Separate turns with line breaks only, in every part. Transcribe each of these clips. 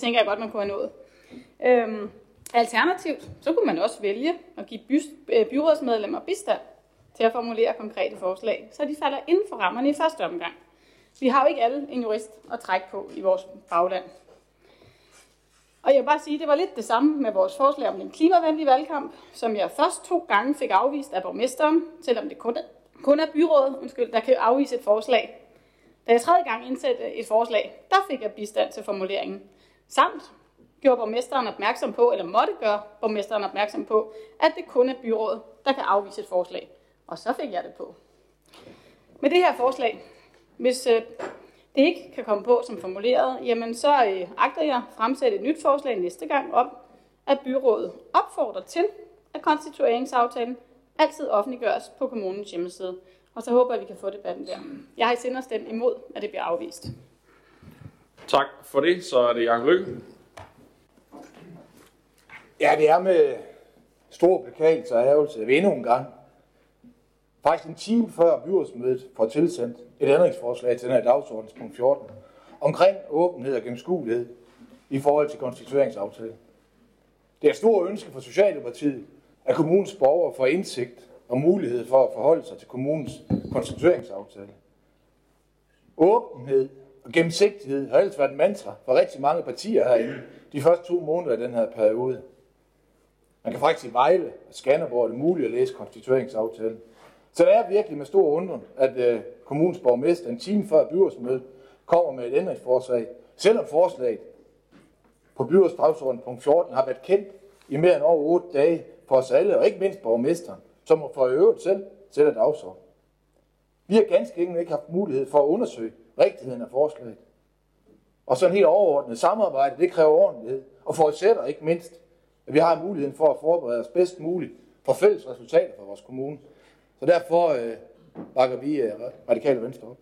tænker jeg godt, man kunne have nået. Øhm, alternativt, så kunne man også vælge at give by, øh, byrådsmedlemmer bistand til at formulere konkrete forslag, så de falder inden for rammerne i første omgang. Vi har jo ikke alle en jurist at trække på i vores bagland. Og jeg vil bare sige, at det var lidt det samme med vores forslag om den klimavenlige valgkamp, som jeg først to gange fik afvist af borgmesteren, selvom det kun er, kun er byrådet, undskyld, der kan afvise et forslag. Da jeg tredje gang indsatte et forslag, der fik jeg bistand til formuleringen. Samt gjorde borgmesteren opmærksom på, eller måtte gøre borgmesteren opmærksom på, at det kun er byrådet, der kan afvise et forslag. Og så fik jeg det på. Med det her forslag, hvis øh, det ikke kan komme på som formuleret, jamen så øh, agter jeg fremsætte et nyt forslag næste gang om, at byrådet opfordrer til, at konstitueringsaftalen altid offentliggøres på kommunens hjemmeside. Og så håber jeg, at vi kan få debatten der. Jeg har i sinde stemt imod, at det bliver afvist.
Tak for det. Så er det Jacob Lykke.
Ja, det er med stor beklagelse og ærgelse, at vi endnu en gang, faktisk en time før byrådsmødet, får tilsendt et ændringsforslag til den her dagsordens punkt 14, omkring åbenhed og gennemskuelighed i forhold til konstitueringsaftalen. Det er et stort ønske for Socialdemokratiet, at kommunens borgere får indsigt og mulighed for at forholde sig til kommunens konstitueringsaftale. Åbenhed og gennemsigtighed har ellers været et mantra for rigtig mange partier herinde de første to måneder af den her periode. Man kan faktisk i Vejle og Skanderborg er det muligt at læse konstitueringsaftalen. Så det er virkelig med stor undren, at øh, kommunens borgmester en time før byrådsmødet kommer med et ændringsforslag, selvom forslaget på byrådsdagsordenen punkt 14 har været kendt i mere end over 8 dage for os alle, og ikke mindst borgmesteren, som for øvrigt selv sætter dagsordenen. Vi har ganske enkelt ikke haft mulighed for at undersøge rigtigheden af forslaget. Og sådan helt overordnet samarbejde, det kræver ordentlighed, og forudsætter ikke mindst, at vi har muligheden for at forberede os bedst muligt for fælles resultater for vores kommune. Så derfor øh, bakker vi øh, radikale venstre op.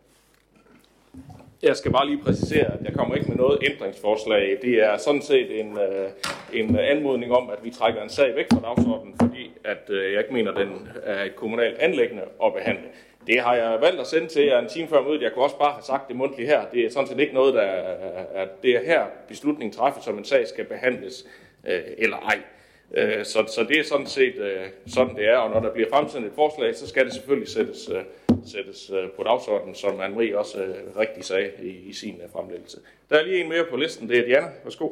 Jeg skal bare lige præcisere, at jeg kommer ikke med noget ændringsforslag. Det er sådan set en, øh, en anmodning om, at vi trækker en sag væk fra dagsordenen, fordi at, øh, jeg ikke mener, at den er et kommunalt anlæggende at behandle. Det har jeg valgt at sende til jer en time før mødet. Jeg kunne også bare have sagt det mundtligt her. Det er sådan set ikke noget, der er, at det er her beslutningen træffes, som en sag skal behandles øh, eller ej. Øh, så, så det er sådan set øh, sådan, det er. Og når der bliver fremsendt et forslag, så skal det selvfølgelig sættes, øh, sættes øh, på dagsordenen, som Anne-Marie også øh, rigtig sagde i, i sin fremlæggelse. Der er lige en mere på listen. Det er Diana. Værsgo.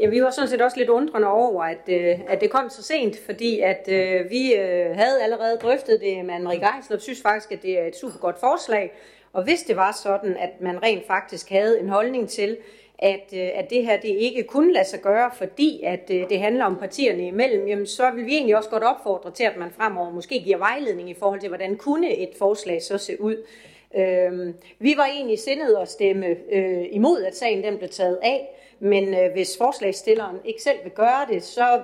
Ja, vi var sådan set også lidt undrende over, at, øh, at det kom så sent, fordi at øh, vi øh, havde allerede drøftet det med Anne-Marie Geisler, og synes faktisk, at det er et super godt forslag. Og hvis det var sådan, at man rent faktisk havde en holdning til, at, øh, at det her det ikke kunne lade sig gøre, fordi at øh, det handler om partierne imellem, jamen så vil vi egentlig også godt opfordre til, at man fremover måske giver vejledning i forhold til, hvordan kunne et forslag så se ud. Øh, vi var egentlig sindet at stemme øh, imod, at sagen den blev taget af, men øh, hvis forslagsstilleren ikke selv vil gøre det, så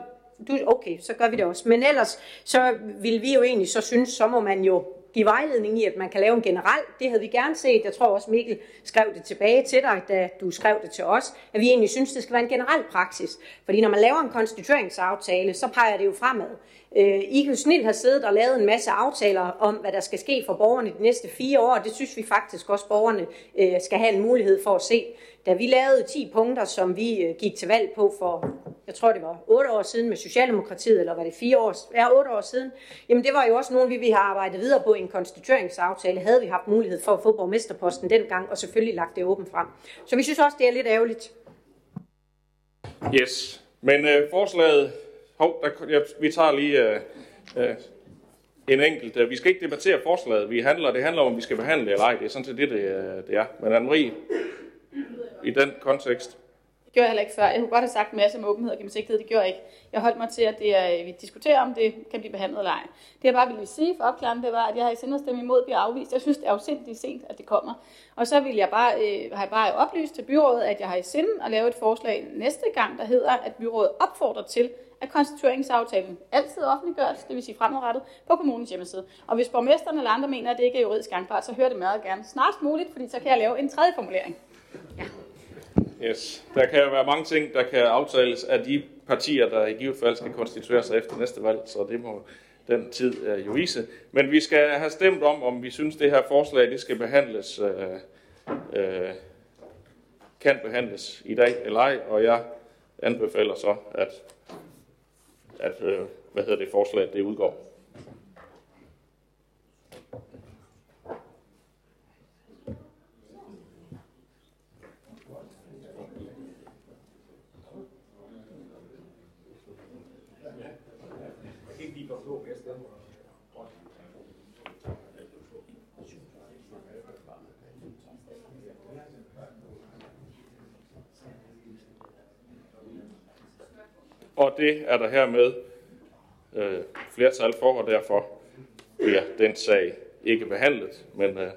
du, okay, så gør vi det også. Men ellers, så vil vi jo egentlig så synes, så må man jo give vejledning i, at man kan lave en generel. Det havde vi gerne set. Jeg tror også, Mikkel skrev det tilbage til dig, da du skrev det til os, at vi egentlig synes, det skal være en generel praksis. Fordi når man laver en konstitueringsaftale, så peger det jo fremad. Øh, I kan snilt har siddet og lavet en masse aftaler om, hvad der skal ske for borgerne de næste fire år. Det synes vi faktisk også, borgerne øh, skal have en mulighed for at se. Da vi lavede 10 punkter, som vi øh, gik til valg på for, jeg tror det var 8 år siden med Socialdemokratiet, eller var det 4 år, ja, 8 år siden, jamen det var jo også nogle, vi vi har arbejdet videre på i en konstitueringsaftale. Havde vi haft mulighed for at få borgmesterposten dengang, og selvfølgelig lagt det åbent frem. Så vi synes også, det er lidt ærgerligt.
Yes, men øh, forslaget, hov, der, ja, vi tager lige øh, øh, en enkelt. Øh, vi skal ikke debattere forslaget, vi handler, det handler om, om vi skal behandle eller ej. Det er sådan set det, det, øh, det er. Men Anne-Marie, i den kontekst?
Det gjorde jeg heller ikke før. Jeg kunne godt have sagt en masse om åbenhed og gennemsigtighed. Det gjorde jeg ikke. Jeg holdt mig til, at det er, øh, vi diskuterer, om det kan blive behandlet eller ej. Det jeg bare ville sige for opklaringen, det var, at jeg har i sinde stemme imod at blive afvist. Jeg synes, det er afsindigt sent, at det kommer. Og så vil jeg bare, øh, har jeg bare oplyst til byrådet, at jeg har i sinde at lave et forslag næste gang, der hedder, at byrådet opfordrer til, at konstitueringsaftalen altid offentliggøres, det vil sige fremadrettet, på kommunens hjemmeside. Og hvis borgmesteren eller andre mener, at det ikke er juridisk gangbart, så hører det meget gerne snarest muligt, fordi så kan jeg lave en tredje formulering. Ja.
Yes. Der kan jo være mange ting, der kan aftales af de partier, der i givet fald skal konstituere sig efter næste valg, så det må den tid uh, jo vise. Men vi skal have stemt om, om vi synes, det her forslag det skal behandles uh, uh, kan behandles i dag eller ej, og jeg anbefaler så, at, at øh, hvad hedder det, forslag, det udgår. Og det er der hermed øh, flertal for, og derfor bliver den sag ikke behandlet. Men øh,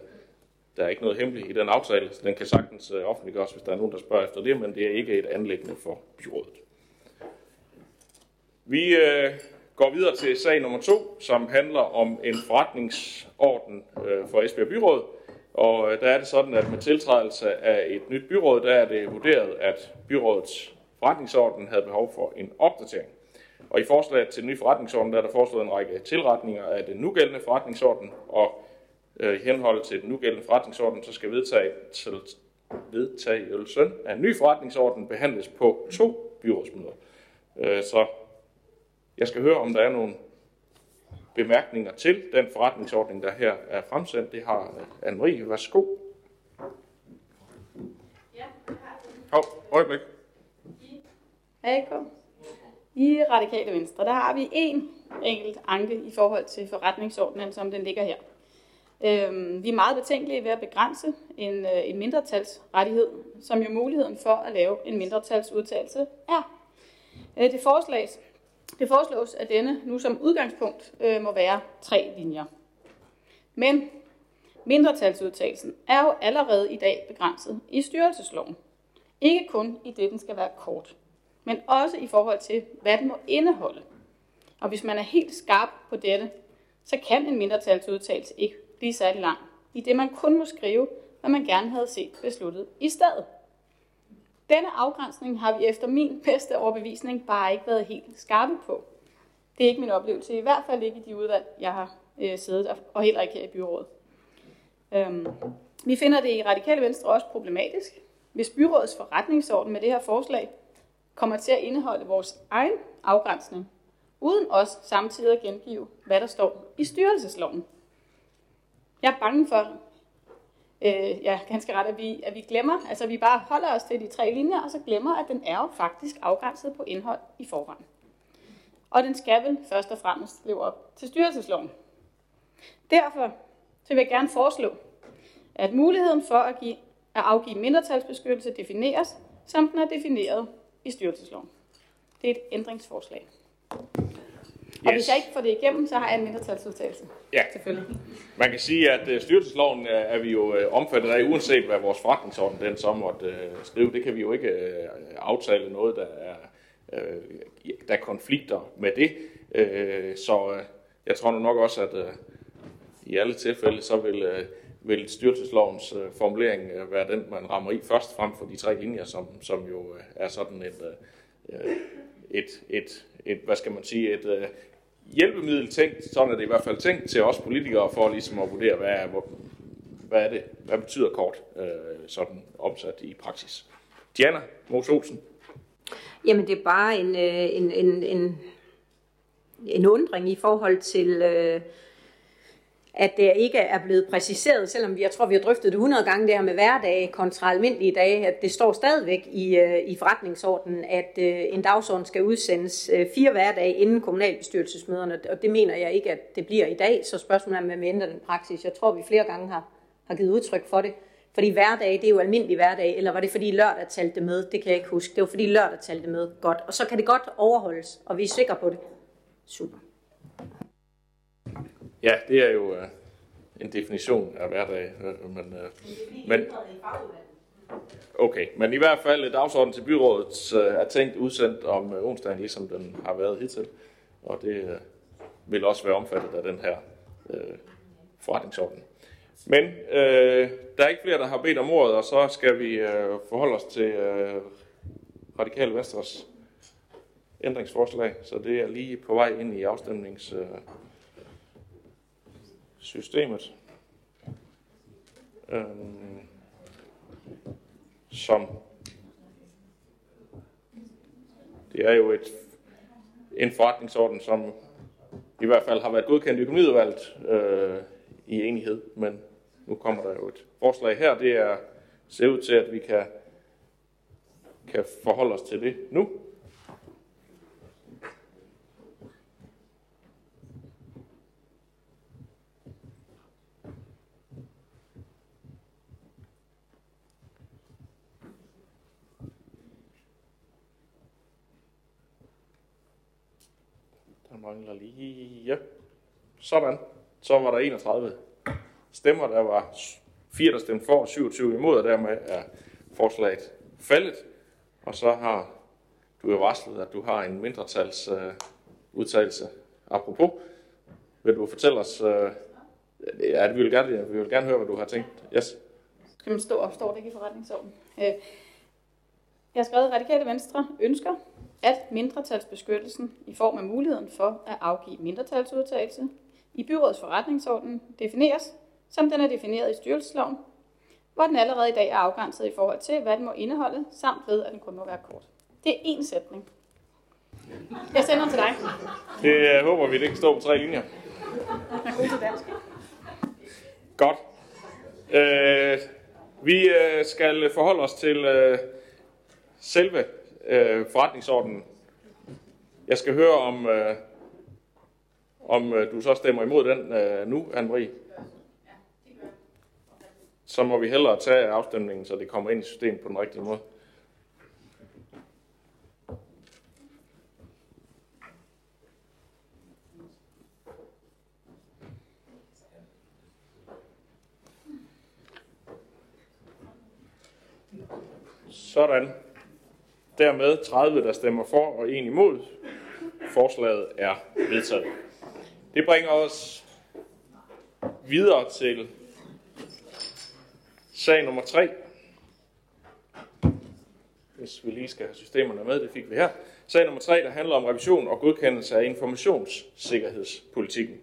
der er ikke noget hemmeligt i den aftale. Den kan sagtens øh, offentliggøres, hvis der er nogen, der spørger efter det, men det er ikke et anlæggende for byrådet. Vi øh, går videre til sag nummer to, som handler om en forretningsorden øh, for Esbjerg Byråd. Og øh, der er det sådan, at med tiltrædelse af et nyt byråd, der er det vurderet, at byrådets forretningsorden havde behov for en opdatering. Og i forslaget til den nye forretningsorden, der er der foreslået en række tilretninger af den nugældende forretningsorden, og øh, i henhold til den nugældende forretningsorden, så skal vedtagelsen vedtagelsen af en ny forretningsorden behandles på to byrådsmøder. Øh, så jeg skal høre, om der er nogle bemærkninger til den forretningsordning, der her er fremsendt. Det har Anne-Marie. Værsgo.
Ja,
Hov, øjeblik.
AK. I Radikale Venstre, der har vi en enkelt anke i forhold til forretningsordenen, som den ligger her. Øhm, vi er meget betænkelige ved at begrænse en, øh, en mindretalsrettighed, som jo muligheden for at lave en mindretalsudtalelse er. Øh, det, forslags, det foreslås, at denne nu som udgangspunkt øh, må være tre linjer. Men mindretalsudtalelsen er jo allerede i dag begrænset i styrelsesloven. Ikke kun i det, den skal være kort men også i forhold til, hvad den må indeholde. Og hvis man er helt skarp på dette, så kan en mindretalsudtalelse ikke blive særlig lang, i det man kun må skrive, hvad man gerne havde set besluttet i stedet. Denne afgrænsning har vi efter min bedste overbevisning bare ikke været helt skarpe på. Det er ikke min oplevelse, i hvert fald ikke i de udvalg, jeg har øh, siddet, og heller ikke her i byrådet. Øhm, vi finder det i Radikale Venstre også problematisk, hvis byrådets forretningsorden med det her forslag kommer til at indeholde vores egen afgrænsning, uden også samtidig at gengive, hvad der står i styrelsesloven. Jeg er bange for, øh, ja, ganske ret, at vi, at vi glemmer, altså vi bare holder os til de tre linjer, og så glemmer, at den er jo faktisk afgrænset på indhold i forvejen. Og den skal vel først og fremmest leve op til styrelsesloven. Derfor så vil jeg gerne foreslå, at muligheden for at, give, at afgive mindretalsbeskyttelse defineres, som den er defineret i styrelsesloven. Det er et ændringsforslag. Yes. Og hvis jeg ikke får det igennem, så har jeg en mindretalsudtalelse.
Ja.
Selvfølgelig.
Man kan sige, at uh, styrelsesloven uh, er vi jo uh, omfattet af, uanset hvad vores forretningsorden den så måtte skrive. Det kan vi jo ikke aftale noget, der er, der er konflikter med det. Så jeg tror nok også, at i alle tilfælde, så vil, vil styrelseslovens øh, formulering øh, være den, man rammer i først frem for de tre linjer, som, som jo øh, er sådan et, øh, øh, et, et, et, hvad skal man sige, et øh, hjælpemiddel tænkt, sådan er det i hvert fald tænkt til os politikere, for ligesom at vurdere, hvad er, hvor, hvad er det, hvad betyder kort øh, sådan omsat i praksis. Diana Mos Olsen.
Jamen det er bare en, øh, en, en, en, en undring i forhold til... Øh, at det ikke er blevet præciseret, selvom vi, jeg tror, vi har drøftet det 100 gange, det her med hverdage kontra almindelige dage, at det står stadigvæk i, øh, i forretningsordenen, at øh, en dagsorden skal udsendes øh, fire hverdage inden kommunalbestyrelsesmøderne, og det mener jeg ikke, at det bliver i dag, så spørgsmålet er, om vi ændrer den praksis. Jeg tror, vi flere gange har, har givet udtryk for det. Fordi hverdag, det er jo almindelig hverdag, eller var det fordi lørdag talte det med? Det kan jeg ikke huske. Det var fordi lørdag talte det med. Godt. Og så kan det godt overholdes, og vi er sikre på det. Super.
Ja, det er jo uh, en definition af hverdag. Uh, men, uh, men, okay, men i hvert fald dagsordenen til byrådet uh, er tænkt udsendt om uh, onsdagen, ligesom den har været hidtil. Og det uh, vil også være omfattet af den her uh, forretningsorden. Men uh, der er ikke flere, der har bedt om ordet, og så skal vi uh, forholde os til uh, Radikale Venstres ændringsforslag. Så det er lige på vej ind i afstemnings... Uh, systemet, øh, som det er jo et, en forretningsorden, som i hvert fald har været godkendt i økonomiudvalget øh, i enighed, men nu kommer der jo et forslag her. Det er, ser ud til, at vi kan, kan forholde os til det nu. Mangler lige... Sådan. Så var der 31 stemmer. Der var 4, der stemte for og 27 imod, og dermed er forslaget faldet. Og så har du jo varslet, at du har en mindretals øh, udtalelse. Apropos, vil du fortælle os... Øh, ja, vi vil, gerne, vi vil gerne høre, hvad du har tænkt. Yes.
Skal man stå og står det ikke i forretningsordenen? Øh, jeg har skrevet, at Radikale Venstre ønsker, at mindretalsbeskyttelsen i form af muligheden for at afgive mindretalsudtalelse i byrådets forretningsorden defineres, som den er defineret i styrelsesloven, hvor den allerede i dag er afgrænset i forhold til, hvad den må indeholde, samt ved, at den kun må være kort. Det er én sætning. Jeg sender den til dig.
Det uh, håber vi, det kan stå på tre linjer.
Jeg er god til dansk.
Godt. Øh, vi øh, skal forholde os til øh, selve øh, forretningsordenen. Jeg skal høre, om, øh, om øh, du så stemmer imod den øh, nu, Anne-Marie. Så må vi hellere tage afstemningen, så det kommer ind i systemet på den rigtige måde. Sådan. Dermed 30, der stemmer for og en imod. Forslaget er vedtaget. Det bringer os videre til sag nummer 3. Hvis vi lige skal have systemerne med, det fik vi her. Sag nummer 3, der handler om revision og godkendelse af informationssikkerhedspolitikken.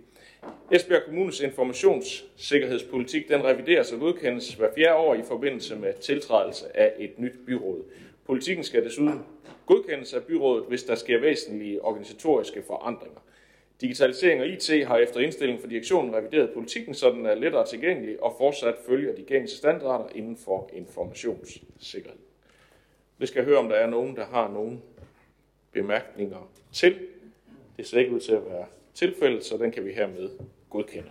Esbjerg Kommunes informationssikkerhedspolitik den revideres og godkendes hver fjerde år i forbindelse med tiltrædelse af et nyt byråd. Politikken skal desuden godkendes af byrådet, hvis der sker væsentlige organisatoriske forandringer. Digitalisering og IT har efter indstilling fra direktionen revideret politikken, så den er lettere tilgængelig og fortsat følger de gængse standarder inden for informationssikkerhed. Vi skal høre, om der er nogen, der har nogen bemærkninger til. Det ser ikke ud til at være tilfældet, så den kan vi hermed godkende.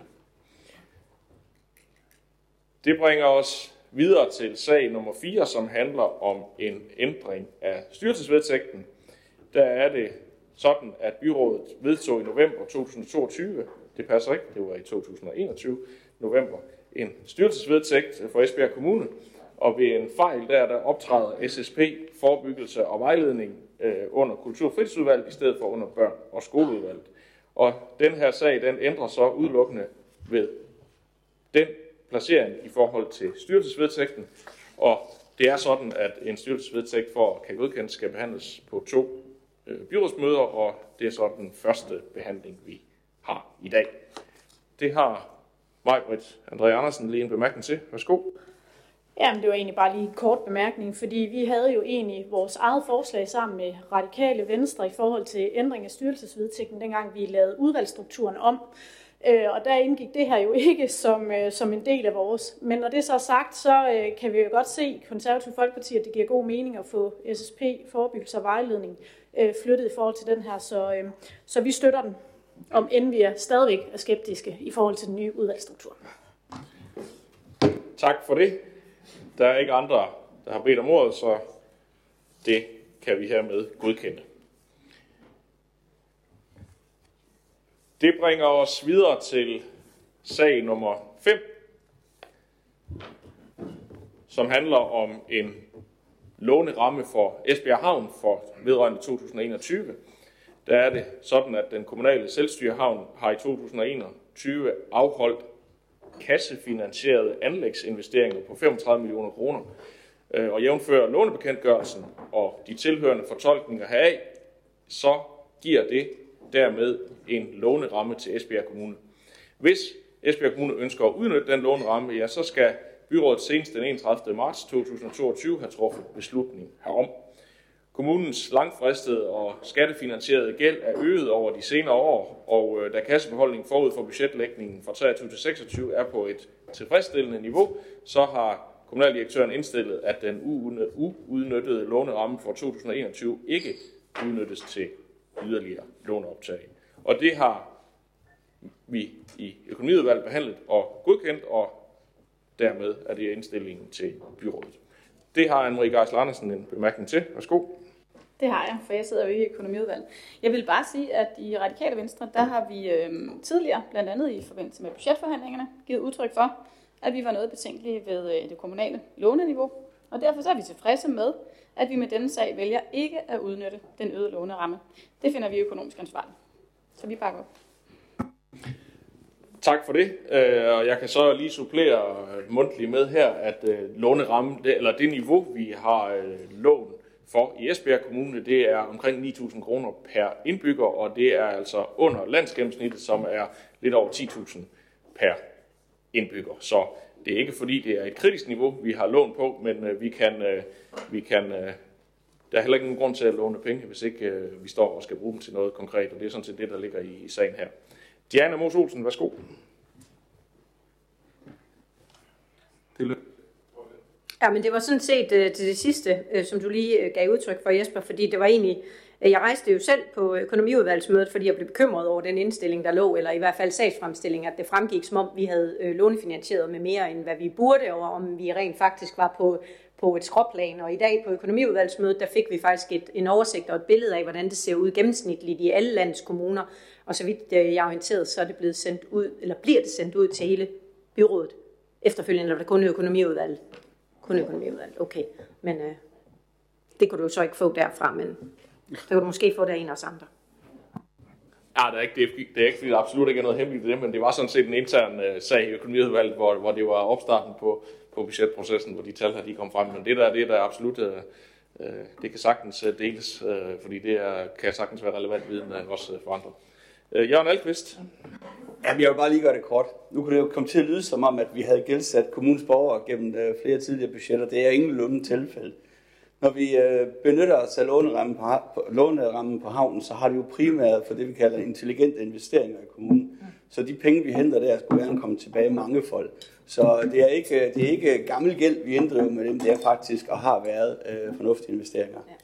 Det bringer os videre til sag nummer 4, som handler om en ændring af styrelsesvedtægten. Der er det sådan, at byrådet vedtog i november 2022, det passer ikke, det var i 2021, november, en styrelsesvedtægt for Esbjerg Kommune, og ved en fejl der, der optræder SSP, forebyggelse og vejledning øh, under kultur- og i stedet for under børn- og skoleudvalget. Og den her sag, den ændrer så udelukkende ved den placering i forhold til styrelsesvedtægten. Og det er sådan, at en styrelsesvedtægt for at kan godkendes skal behandles på to øh, byrådsmøder, og det er så den første behandling, vi har i dag. Det har Majbrit André Andersen lige en bemærkning til. Værsgo.
Jamen, det var egentlig bare lige en kort bemærkning, fordi vi havde jo egentlig vores eget forslag sammen med Radikale Venstre i forhold til ændring af styrelsesvedtægten, dengang vi lavede udvalgsstrukturen om. Øh, og der indgik det her jo ikke som, øh, som en del af vores. Men når det så er sagt, så øh, kan vi jo godt se i Konservative Folkeparti, at det giver god mening at få SSP, forebyggelse og vejledning, øh, flyttet i forhold til den her. Så, øh, så vi støtter den, om end vi er stadigvæk er skeptiske i forhold til den nye udvalgsstruktur.
Tak for det. Der er ikke andre, der har bedt om ordet, så det kan vi hermed godkende. Det bringer os videre til sag nummer 5, som handler om en låneramme for Esbjerg Havn for vedrørende 2021. Der er det sådan, at den kommunale selvstyrehavn har i 2021 afholdt kassefinansierede anlægsinvesteringer på 35 millioner kroner. Øh, og jævnfører lånebekendtgørelsen og de tilhørende fortolkninger heraf, så giver det dermed en låneramme til Esbjerg Kommune. Hvis Esbjerg Kommune ønsker at udnytte den låneramme, ja, så skal byrådet senest den 31. marts 2022 have truffet beslutning herom. Kommunens langfristede og skattefinansierede gæld er øget over de senere år, og øh, da kassebeholdningen forud for budgetlægningen fra 23 til 26 er på et tilfredsstillende niveau, så har kommunaldirektøren indstillet, at den uudnyttede låneramme for 2021 ikke udnyttes til yderligere låneoptag. Og det har vi i økonomiudvalget behandlet og godkendt, og dermed er det indstillingen til byrådet. Det har Anne-Marie Geisler Andersen en bemærkning til. Værsgo.
Det har jeg, for jeg sidder jo i økonomiudvalget. Jeg vil bare sige, at i Radikale Venstre, der har vi øh, tidligere, blandt andet i forbindelse med budgetforhandlingerne, givet udtryk for, at vi var noget betænkelige ved øh, det kommunale låneniveau. Og derfor så er vi tilfredse med, at vi med denne sag vælger ikke at udnytte den øgede låneramme. Det finder vi økonomisk ansvarligt. Så vi bakker op.
Tak for det. Øh, og jeg kan så lige supplere mundtligt med her, at øh, låneramme, eller det niveau, vi har øh, lån for i Esbjerg Kommune, det er omkring 9.000 kroner per indbygger, og det er altså under landsgennemsnittet, som er lidt over 10.000 per indbygger. Så det er ikke fordi, det er et kritisk niveau, vi har lån på, men vi kan, vi kan der er heller ikke nogen grund til at låne penge, hvis ikke vi står og skal bruge dem til noget konkret, og det er sådan set det, der ligger i sagen her. Diana Mos Olsen, værsgo.
Det Ja, men det var sådan set til det sidste, som du lige gav udtryk for, Jesper, fordi det var egentlig, Øh, jeg rejste jo selv på økonomiudvalgsmødet, fordi jeg blev bekymret over den indstilling, der lå, eller i hvert fald sagsfremstilling, at det fremgik, som om vi havde øh, lånefinansieret med mere, end hvad vi burde, og om vi rent faktisk var på, på et skråplan. Og i dag på økonomiudvalgsmødet, der fik vi faktisk et, en oversigt og et billede af, hvordan det ser ud gennemsnitligt i alle landets kommuner. Og så vidt øh, jeg er orienteret, så er det blevet sendt ud, eller bliver det sendt ud til hele byrådet efterfølgende, eller er det kun økonomiudvalget? Kun økonomiudvalget, okay. Men øh, det kunne du jo så ikke få derfra, men det kunne du måske få der en af os andre.
Ja, det er ikke, det er, det er ikke fordi der absolut ikke er noget hemmeligt i det, men det var sådan set en intern uh, sag i økonomiudvalget, hvor, hvor det var opstarten på, på budgetprocessen, hvor de tal her de kom frem. Men det der, det der er absolut, uh, uh, det kan sagtens uh, deles, uh, fordi det er, kan sagtens være relevant viden uh, også uh, for andre. Uh, Jørgen Alkvist.
Ja, jeg vil bare lige gøre det kort. Nu kunne det jo komme til at lyde som om, at vi havde gældsat kommunens borgere gennem uh, flere tidligere budgetter. Det er ingen lunde tilfælde. Når vi uh, benytter os af lånerammen på, lånerammen på havnen, så har det jo primært for det, vi kalder intelligente investeringer i kommunen. Så de penge, vi henter der, skulle gerne komme tilbage mange folk. Så det er ikke, det er ikke gammel gæld, vi inddriver med dem. Det er faktisk og har været uh, fornuftige investeringer. Ja.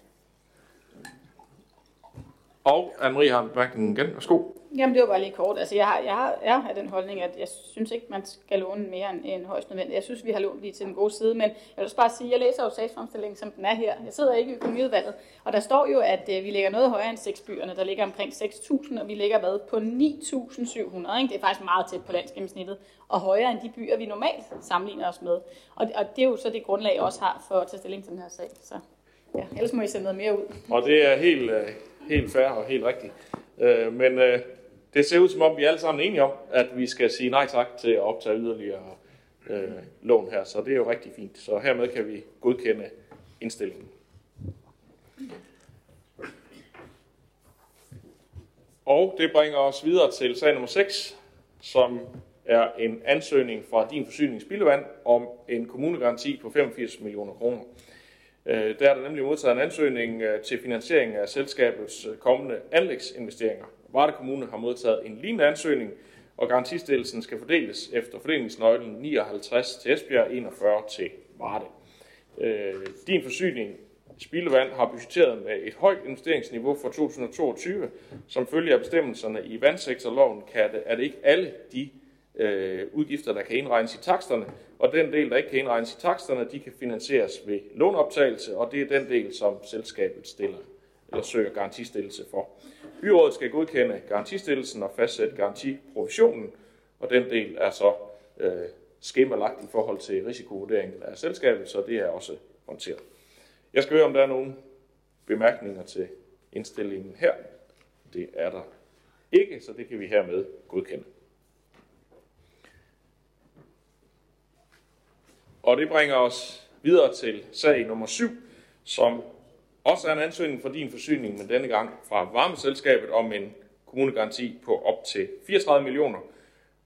Og Anne-Marie har en igen. Værsgo.
Jamen, det var bare lige kort. Altså, jeg har, jeg har, jeg har den holdning, at jeg synes ikke, man skal låne mere end, end højst nødvendigt. Jeg synes, vi har lånt lige til den gode side, men jeg vil også bare sige, at jeg læser jo sagsfremstillingen, som den er her. Jeg sidder ikke i økonomiudvalget, og der står jo, at øh, vi ligger noget højere end seks byerne. Der ligger omkring 6.000, og vi ligger hvad? På 9.700. Det er faktisk meget tæt på landsgennemsnittet, og højere end de byer, vi normalt sammenligner os med. Og, og det er jo så det grundlag, jeg også har for at tage stilling til den her sag. Så ja, ellers må I sende noget mere ud.
Og det er helt, øh, helt fair og helt rigtigt. Øh, men øh, det ser ud som om, vi er alle sammen enige om, at vi skal sige nej tak til at optage yderligere øh, lån her, så det er jo rigtig fint. Så hermed kan vi godkende indstillingen. Og det bringer os videre til sag nummer 6, som er en ansøgning fra din forsyningsspildevand om en kommunegaranti på 85 millioner kroner. Øh, der er der nemlig modtaget en ansøgning øh, til finansiering af selskabets øh, kommende anlægsinvesteringer. Varde Kommune har modtaget en lignende ansøgning, og garantistillelsen skal fordeles efter fordelingsnøglen 59 til Esbjerg, 41 til Varde. Øh, din forsyning Spildevand har budgetteret med et højt investeringsniveau for 2022. Som følge af bestemmelserne i vandsektorloven kan det, er det ikke alle de øh, udgifter, der kan indregnes i taksterne, og den del, der ikke kan indregnes i taksterne, de kan finansieres ved lånoptagelse, og det er den del, som selskabet stiller eller søger garantistillelse for. Byrådet skal godkende garantistillelsen og fastsætte garantiprovisionen, og den del er så øh, skemalagt i forhold til risikovurderingen af selskabet, så det er også håndteret. Jeg skal høre, om der er nogle bemærkninger til indstillingen her. Det er der ikke, så det kan vi hermed godkende. Og det bringer os videre til sag nummer 7, som også er en ansøgning for din forsyning, men denne gang fra varmeselskabet om en kommunegaranti på op til 34 millioner.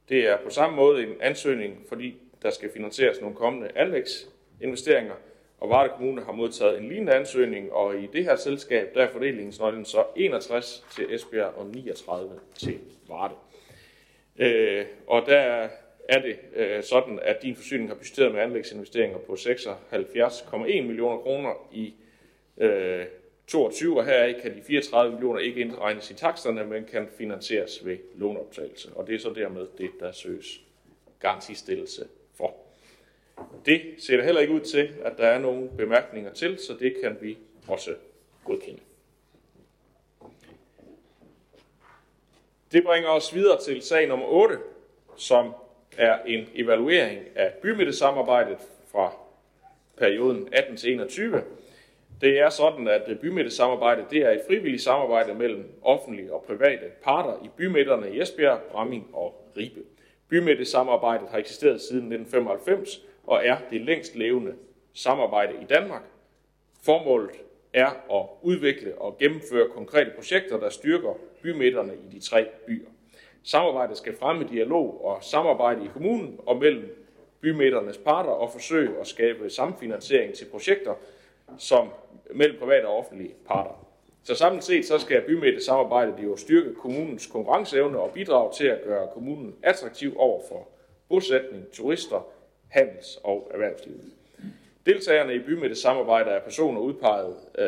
Det er på samme måde en ansøgning, fordi der skal finansieres nogle kommende anlægsinvesteringer, og Varde Kommune har modtaget en lignende ansøgning, og i det her selskab, der er fordelingsnøglen så 61 til Esbjerg og 39 til Varde. Øh, og der er det øh, sådan, at din forsyning har budgetteret med anlægsinvesteringer på 76,1 millioner kroner i øh, 22, og heraf kan de 34 millioner ikke indregnes i taksterne, men kan finansieres ved låneoptagelse. Og det er så dermed det, der søges garantistillelse for. Det ser der heller ikke ud til, at der er nogen bemærkninger til, så det kan vi også godkende. Det bringer os videre til sag nummer 8, som er en evaluering af bymidtesamarbejdet fra perioden 18 til 21. Det er sådan, at bymidtesamarbejdet det er et frivilligt samarbejde mellem offentlige og private parter i bymidterne i Esbjerg, Bramming og Ribe. Bymidtesamarbejdet har eksisteret siden 1995 og er det længst levende samarbejde i Danmark. Formålet er at udvikle og gennemføre konkrete projekter, der styrker bymidterne i de tre byer. Samarbejdet skal fremme dialog og samarbejde i kommunen og mellem bymidternes parter og forsøge at skabe samfinansiering til projekter som mellem private og offentlige parter. Så samlet set så skal bymidte samarbejdet jo styrke kommunens konkurrenceevne og bidrage til at gøre kommunen attraktiv over for bosætning, turister, handels- og erhvervslivet. Deltagerne i bymidte samarbejde er personer udpeget, øh,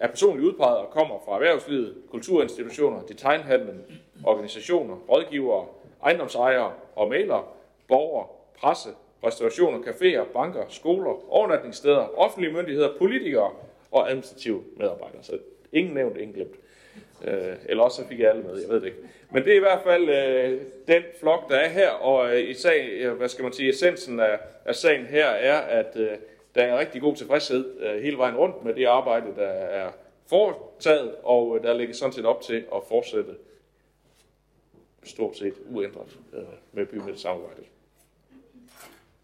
er personligt udpeget og kommer fra erhvervslivet, kulturinstitutioner, detailhandlen, organisationer, rådgivere, ejendomsejere og malere, borgere, presse, restaurationer, caféer, banker, skoler, overnatningssteder, offentlige myndigheder, politikere og administrative medarbejdere. Så ingen nævnt, ingen glemt. Øh, eller også fik jeg alle med, jeg ved det ikke. Men det er i hvert fald øh, den flok, der er her, og øh, i sag, øh, hvad skal man sige, essensen af, af sagen her er, at øh, der er rigtig god tilfredshed øh, hele vejen rundt med det arbejde, der er foretaget, og øh, der ligger sådan set op til at fortsætte stort set uændret øh, med bymiddelsamarbejdet. samarbejdet.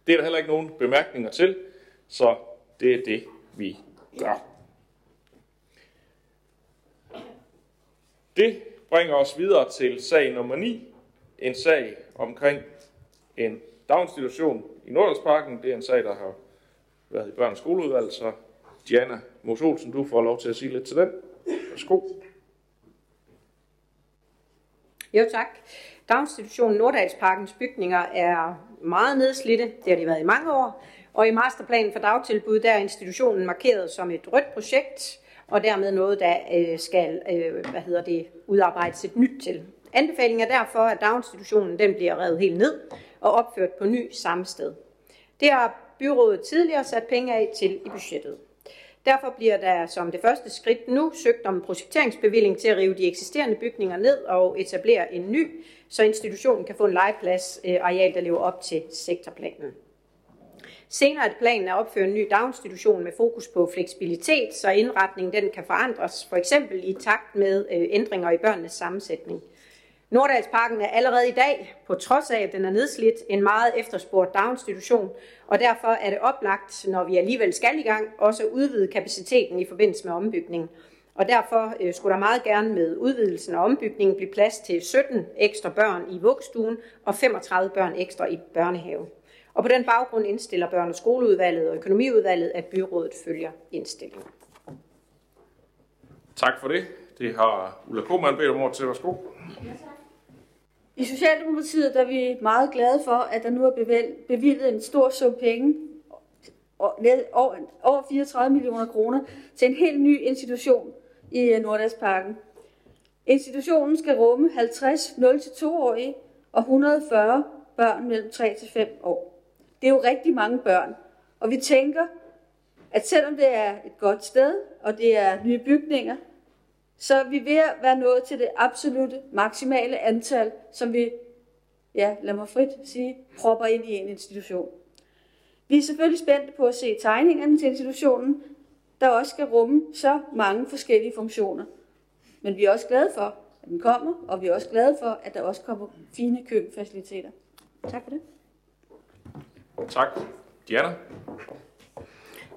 Det er der heller ikke nogen bemærkninger til, så det er det, vi gør. Det bringer os videre til sag nummer 9. En sag omkring en daginstitution i Nordlandsparken. Det er en sag, der har været i børn- skoleudvalg, så Diana Mos Olsen, du får lov til at sige lidt til den. Værsgo.
Jo tak. Daginstitutionen Norddalsparkens bygninger er meget nedslidte. Det har de været i mange år. Og i masterplanen for dagtilbud, der er institutionen markeret som et rødt projekt, og dermed noget, der øh, skal øh, hvad hedder det, udarbejdes et nyt til. Anbefalingen er derfor, at daginstitutionen den bliver revet helt ned og opført på ny samme sted. Det har byrådet tidligere sat penge af til i budgettet. Derfor bliver der som det første skridt nu søgt om projekteringsbevilling til at rive de eksisterende bygninger ned og etablere en ny, så institutionen kan få en legeplads øh, areal, der lever op til sektorplanen. Senere er planen at opføre en ny daginstitution med fokus på fleksibilitet, så indretningen den kan forandres, for eksempel i takt med øh, ændringer i børnenes sammensætning. Norddalsparken er allerede i dag, på trods af at den er nedslidt, en meget efterspurgt daginstitution, og derfor er det oplagt, når vi alligevel skal i gang, også at udvide kapaciteten i forbindelse med ombygningen. Og derfor øh, skulle der meget gerne med udvidelsen og ombygningen blive plads til 17 ekstra børn i vuggestuen og 35 børn ekstra i børnehave. Og på den baggrund indstiller børne- og skoleudvalget og økonomiudvalget, at byrådet følger indstillingen.
Tak for det. Det har Ulla Koman bedt om ord til. Værsgo.
I Socialdemokratiet er vi meget glade for, at der nu er bevilget en stor sum penge, over 34 millioner kroner, til en helt ny institution i øh, Nordlandsparken. Institutionen skal rumme 50 0-2-årige og 140 børn mellem 3 til 5 år. Det er jo rigtig mange børn, og vi tænker, at selvom det er et godt sted, og det er nye bygninger, så er vi ved at være nået til det absolute maksimale antal, som vi, ja, lad mig frit sige, propper ind i en institution. Vi er selvfølgelig spændte på at se tegningerne til institutionen, der også skal rumme så mange forskellige funktioner. Men vi er også glade for, at den kommer, og vi er også glade for, at der også kommer fine køkkenfaciliteter. Tak for det.
Tak. Diana?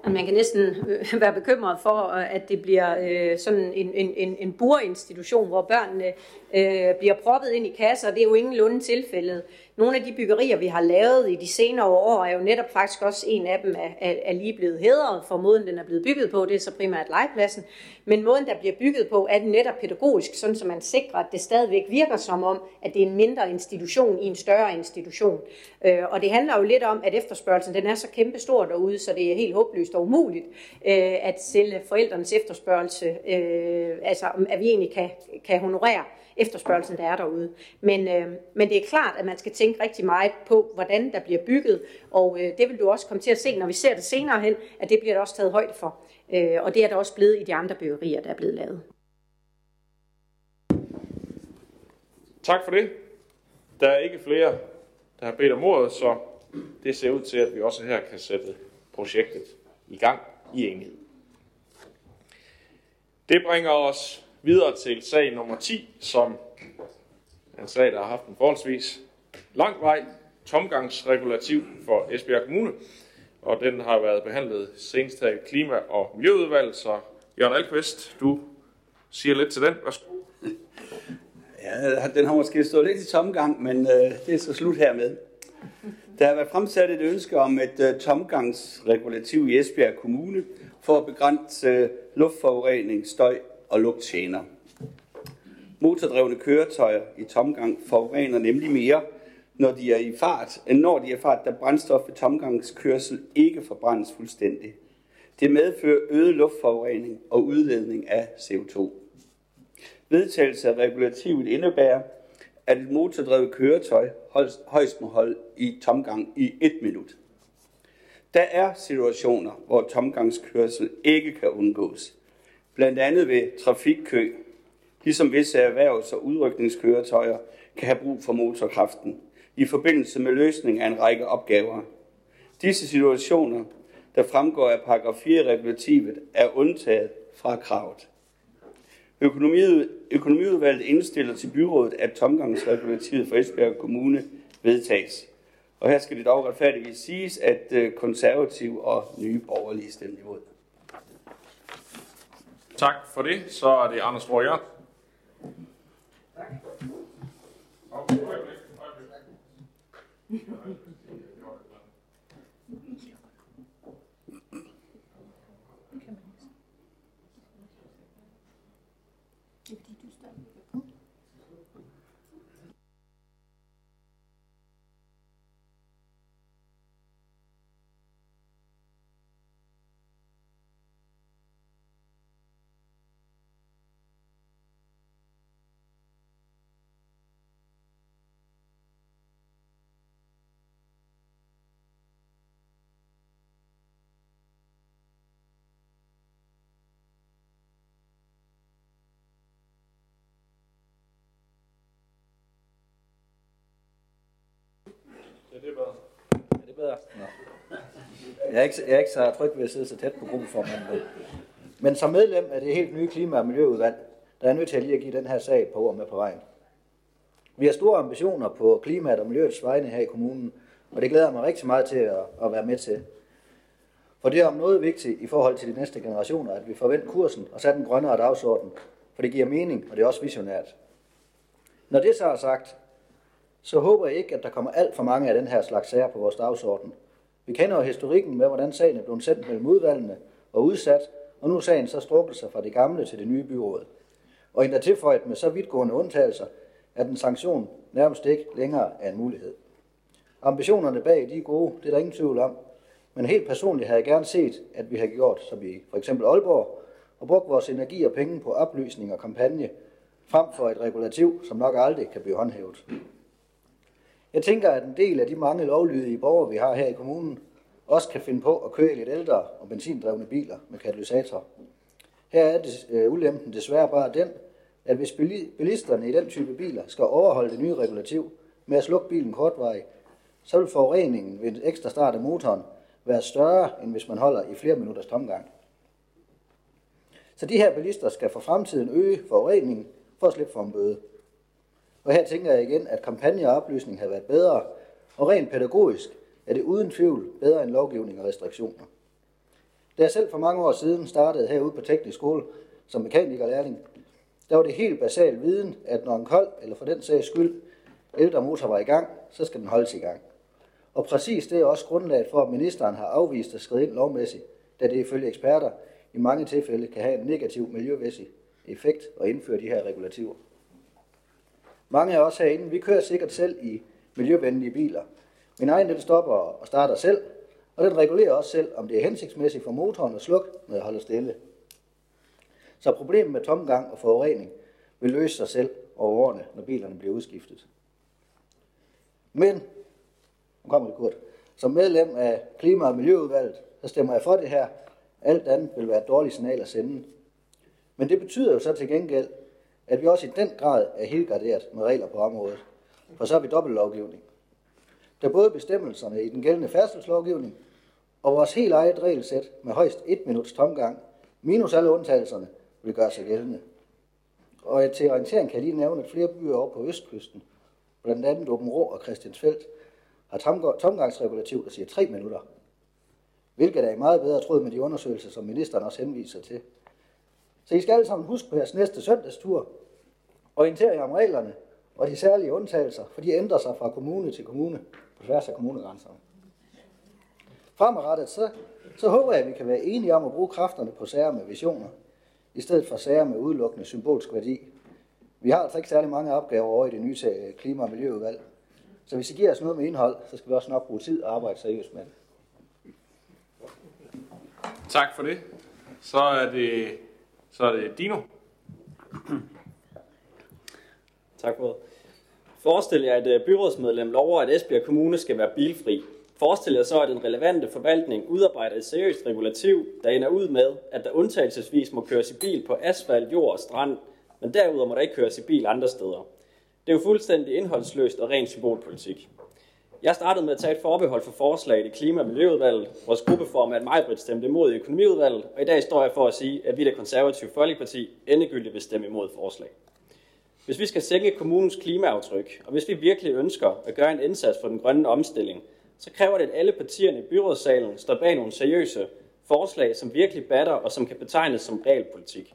Man kan næsten øh, være bekymret for, øh, at det bliver øh, sådan en, en, en burinstitution, hvor børnene øh, bliver proppet ind i kasser. Det er jo ingen lunde tilfældet nogle af de byggerier, vi har lavet i de senere år, er jo netop faktisk også en af dem er, er, er lige blevet hedret for måden, den er blevet bygget på. Det er så primært legepladsen. Men måden, der bliver bygget på, er den netop pædagogisk, sådan så man sikrer, at det stadigvæk virker som om, at det er en mindre institution i en større institution. Øh, og det handler jo lidt om, at efterspørgelsen den er så kæmpestor derude, så det er helt håbløst og umuligt øh, at sælge forældrenes efterspørgelse, øh, altså at vi egentlig kan, kan honorere efterspørgelsen, der er derude. Men, øh, men det er klart, at man skal tænke rigtig meget på, hvordan der bliver bygget, og øh, det vil du også komme til at se, når vi ser det senere hen, at det bliver der også taget højde for. Øh, og det er der også blevet i de andre byggerier, der er blevet lavet.
Tak for det. Der er ikke flere, der har bedt om ordet, så det ser ud til, at vi også her kan sætte projektet i gang i enighed. Det bringer os videre til sag nummer 10, som er en sag, der har haft en forholdsvis lang vej, tomgangsregulativ for Esbjerg Kommune, og den har været behandlet senest her i Klima- og Miljøudvalget, så Jørgen Alkvist, du siger lidt til den. Værsgo.
Ja, den har måske stået lidt i tomgang, men øh, det er så slut hermed. Der har været fremsat et ønske om et øh, tomgangsregulativ i Esbjerg Kommune for at begrænse øh, luftforurening, støj og lugttjener. Motordrevne køretøjer i tomgang forurener nemlig mere, når de er i fart, end når de er i fart, da brændstof ved tomgangskørsel ikke forbrændes fuldstændig. Det medfører øget luftforurening og udledning af CO2. Vedtagelse af regulativet indebærer, at et motordrevet køretøj højst må holde i tomgang i et minut. Der er situationer, hvor tomgangskørsel ikke kan undgås. Blandt andet ved trafikkø, ligesom visse erhvervs- og udrykningskøretøjer kan have brug for motorkraften i forbindelse med løsning af en række opgaver. Disse situationer, der fremgår af paragraf 4 regulativet, er undtaget fra kravet. Økonomiudvalget indstiller til byrådet, at tomgangsregulativet for Esbjerg Kommune vedtages. Og her skal det dog retfærdigvis siges, at øh, konservativ og nye borgerlige stemmer imod.
Tak for det. Så er det Anders Borg Jørgen. Tak.
det er bedre. Er det bedre? Nå. Jeg er, ikke, jeg er ikke så tryg ved at sidde så tæt på gruppeformanden. Men som medlem af det helt nye klima- og miljøudvalg, der er nødt til at lige at give den her sag på ord med på vejen. Vi har store ambitioner på klimaet og miljøets vegne her i kommunen, og det glæder mig rigtig meget til at, at være med til. For det er om noget vigtigt i forhold til de næste generationer, at vi forventer kursen og sætter en grønnere dagsorden, for det giver mening, og det er også visionært. Når det så er sagt, så håber jeg ikke, at der kommer alt for mange af den her slags sager på vores dagsorden. Vi kender jo historikken med, hvordan sagen er blevet sendt mellem udvalgene og udsat, og nu er sagen så strukket sig fra det gamle til det nye byråd. Og endda tilføjet med så vidtgående undtagelser, at en sanktion nærmest ikke længere er en mulighed. Ambitionerne bag de er gode, det er der ingen tvivl om. Men helt personligt havde jeg gerne set, at vi havde gjort, som i for eksempel Aalborg, og brugt vores energi og penge på oplysning og kampagne, frem for et regulativ, som nok aldrig kan blive håndhævet. Jeg tænker, at en del af de mange lovlydige borgere, vi har her i kommunen, også kan finde på at køre lidt ældre og benzindrevne biler med katalysator. Her er det, øh, ulempen desværre bare den, at hvis bilisterne i den type biler skal overholde det nye regulativ med at slukke bilen kortvej, så vil forureningen ved en ekstra start af motoren være større, end hvis man holder i flere minutters tomgang. Så de her bilister skal for fremtiden øge forureningen for at slippe for en bøde. Og her tænker jeg igen, at kampagne og oplysning havde været bedre, og rent pædagogisk er det uden tvivl bedre end lovgivning og restriktioner. Da jeg selv for mange år siden startede herude på teknisk skole som mekanikerlærling, der var det helt basal viden, at når en kold, eller for den sags skyld, ældre var i gang, så skal den holdes i gang. Og præcis det er også grundlaget for, at ministeren har afvist at skride ind lovmæssigt, da det ifølge eksperter i mange tilfælde kan have en negativ miljømæssig effekt at indføre de her regulativer. Mange af os herinde, vi kører sikkert selv i miljøvenlige biler. Min egen den stopper og starter selv, og den regulerer også selv, om det er hensigtsmæssigt for motoren at slukke, når jeg holder stille. Så problemet med tomgang og forurening vil løse sig selv over årene, når bilerne bliver udskiftet. Men, nu kommer det kort, som medlem af Klima- og Miljøudvalget, så stemmer jeg for det her. Alt andet vil være et dårligt signal at sende. Men det betyder jo så til gengæld, at vi også i den grad er helgarderet med regler på området. For så har vi dobbeltlovgivning. Da både bestemmelserne i den gældende færdselslovgivning og vores helt eget regelsæt med højst et minuts tomgang, minus alle undtagelserne, vil gøre sig gældende. Og til orientering kan jeg lige nævne, at flere byer over på Østkysten, blandt andet Åben Rå og Christiansfeldt, har tomgangsregulativ, der siger 3 minutter. Hvilket er i meget bedre tråd med de undersøgelser, som ministeren også henviser til. Så I skal alle sammen huske på jeres næste søndagstur. Orientere jer om reglerne og de særlige undtagelser, for de ændrer sig fra kommune til kommune på tværs af kommunegrænserne. Fremadrettet så, så håber jeg, at vi kan være enige om at bruge kræfterne på sager med visioner, i stedet for sager med udelukkende symbolsk værdi. Vi har altså ikke særlig mange opgaver over i det nye øh, klima- og miljøudvalg. Så hvis I giver os noget med indhold, så skal vi også nok bruge tid og arbejde seriøst med det.
Tak for det. Så er det, så er det Dino.
Tak for det. Forestil jer, at øh, byrådsmedlem lover, at Esbjerg Kommune skal være bilfri. Forestil jer så, at den relevante forvaltning udarbejder et seriøst regulativ, der ender ud med, at der undtagelsesvis må køres i bil på asfalt, jord og strand, men derudover må der ikke køres i bil andre steder. Det er jo fuldstændig indholdsløst og ren symbolpolitik. Jeg startede med at tage et forbehold for forslaget i Klima- og Miljøudvalget. Vores gruppeformand Majbrit stemte imod i Økonomiudvalget, og i dag står jeg for at sige, at vi det konservative Folkeparti endegyldigt vil stemme imod forslaget. Hvis vi skal sænke kommunens klimaaftryk, og hvis vi virkelig ønsker at gøre en indsats for den grønne omstilling, så kræver det, at alle partierne i byrådssalen står bag nogle seriøse forslag, som virkelig batter og som kan betegnes som realpolitik.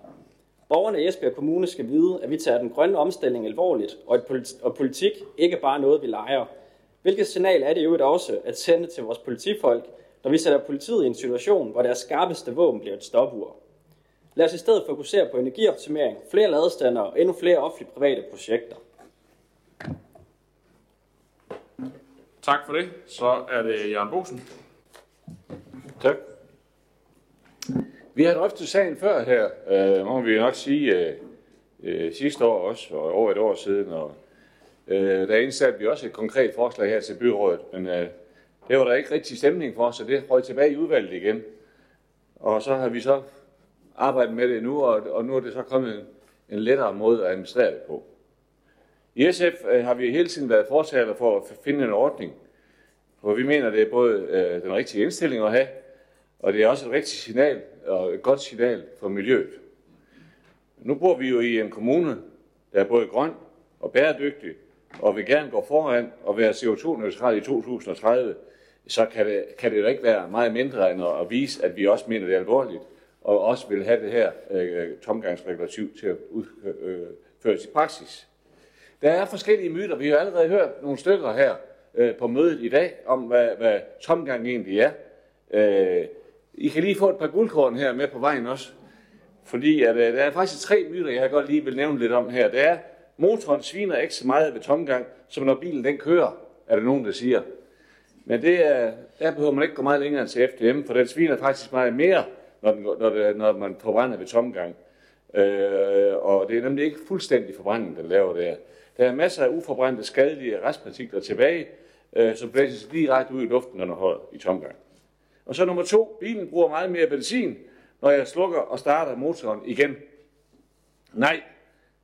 Borgerne i Esbjerg Kommune skal vide, at vi tager den grønne omstilling alvorligt, og, at politik ikke bare noget, vi leger. Hvilket signal er det jo også at sende til vores politifolk, når vi sætter politiet i en situation, hvor deres skarpeste våben bliver et stopur? Lad os i stedet fokusere på energioptimering, flere ladestander og endnu flere offentlige private projekter.
Tak for det. Så er det Jørgen Bosen.
Tak. Vi har drøftet sagen før her, øh, må vi nok sige, øh, øh, sidste år også, og over et år siden, og øh, der indsatte vi også et konkret forslag her til byrådet, men øh, det var der ikke rigtig stemning for, så det røg tilbage i udvalget igen. Og så har vi så arbejdet med det nu, og, og nu er det så kommet en, en lettere måde at administrere det på. I SF øh, har vi hele tiden været fortaler for at finde en ordning, hvor vi mener, det er både øh, den rigtige indstilling at have, og det er også et rigtigt signal og et godt signal for miljøet. Nu bor vi jo i en kommune, der er både grøn og bæredygtig, og vil gerne gå foran og være CO2-neutral i 2030, så kan det, kan det jo ikke være meget mindre end at vise, at vi også mener det alvorligt, og også vil have det her øh, tomgangsregulativ til at udføres øh, i praksis. Der er forskellige myter. Vi har allerede hørt nogle stykker her øh, på mødet i dag, om hvad, hvad tomgang egentlig er. Øh, I kan lige få et par guldkorn her med på vejen også. Fordi at, øh, der er faktisk tre myter, jeg godt lige vil nævne lidt om her. Det er, motoren sviner ikke så meget ved tomgang, som når bilen den kører, er der nogen, der siger. Men det er, der behøver man ikke gå meget længere end til FDM, for den sviner faktisk meget mere, når, den, når, det, når man forbrænder ved tomgang. Øh, og det er nemlig ikke fuldstændig forbrænding, den laver der. Der er masser af uforbrændte skadelige restpartikler tilbage, øh, som blæses direkte ud i luften, når den holder i tomgang. Og så nummer to, bilen bruger meget mere benzin, når jeg slukker og starter motoren igen. Nej,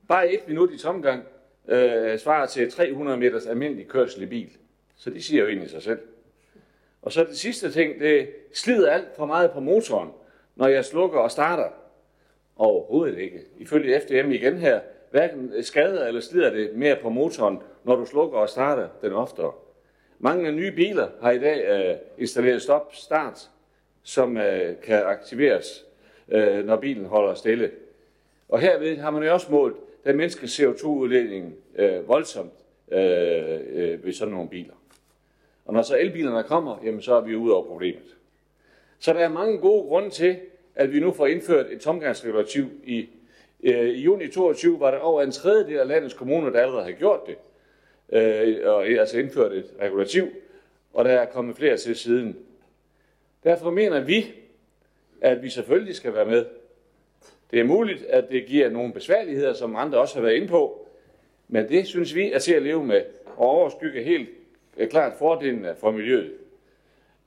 bare et minut i tomgang øh, svarer til 300 meters almindelig kørsel i bil. Så det siger jo egentlig sig selv. Og så det sidste ting, det slider alt for meget på motoren, når jeg slukker og starter. Overhovedet ikke. Ifølge FDM igen her, hverken skader eller slider det mere på motoren, når du slukker og starter den oftere. Mange nye biler har i dag øh, installeret stop-start, som øh, kan aktiveres, øh, når bilen holder stille. Og herved har man jo også målt den menneskes CO2-udledning øh, voldsomt øh, øh, ved sådan nogle biler. Og når så elbilerne kommer, jamen så er vi ude over problemet. Så der er mange gode grunde til, at vi nu får indført et tomgangsregulativ. I, øh, i juni 22 var der over en tredjedel af landets kommuner, der allerede har gjort det. Øh, og altså indført et regulativ, og der er kommet flere til siden. Derfor mener vi, at vi selvfølgelig skal være med. Det er muligt, at det giver nogle besværligheder, som andre også har været inde på, men det synes vi er til at leve med og overskygge helt øh, klart fordelene for miljøet.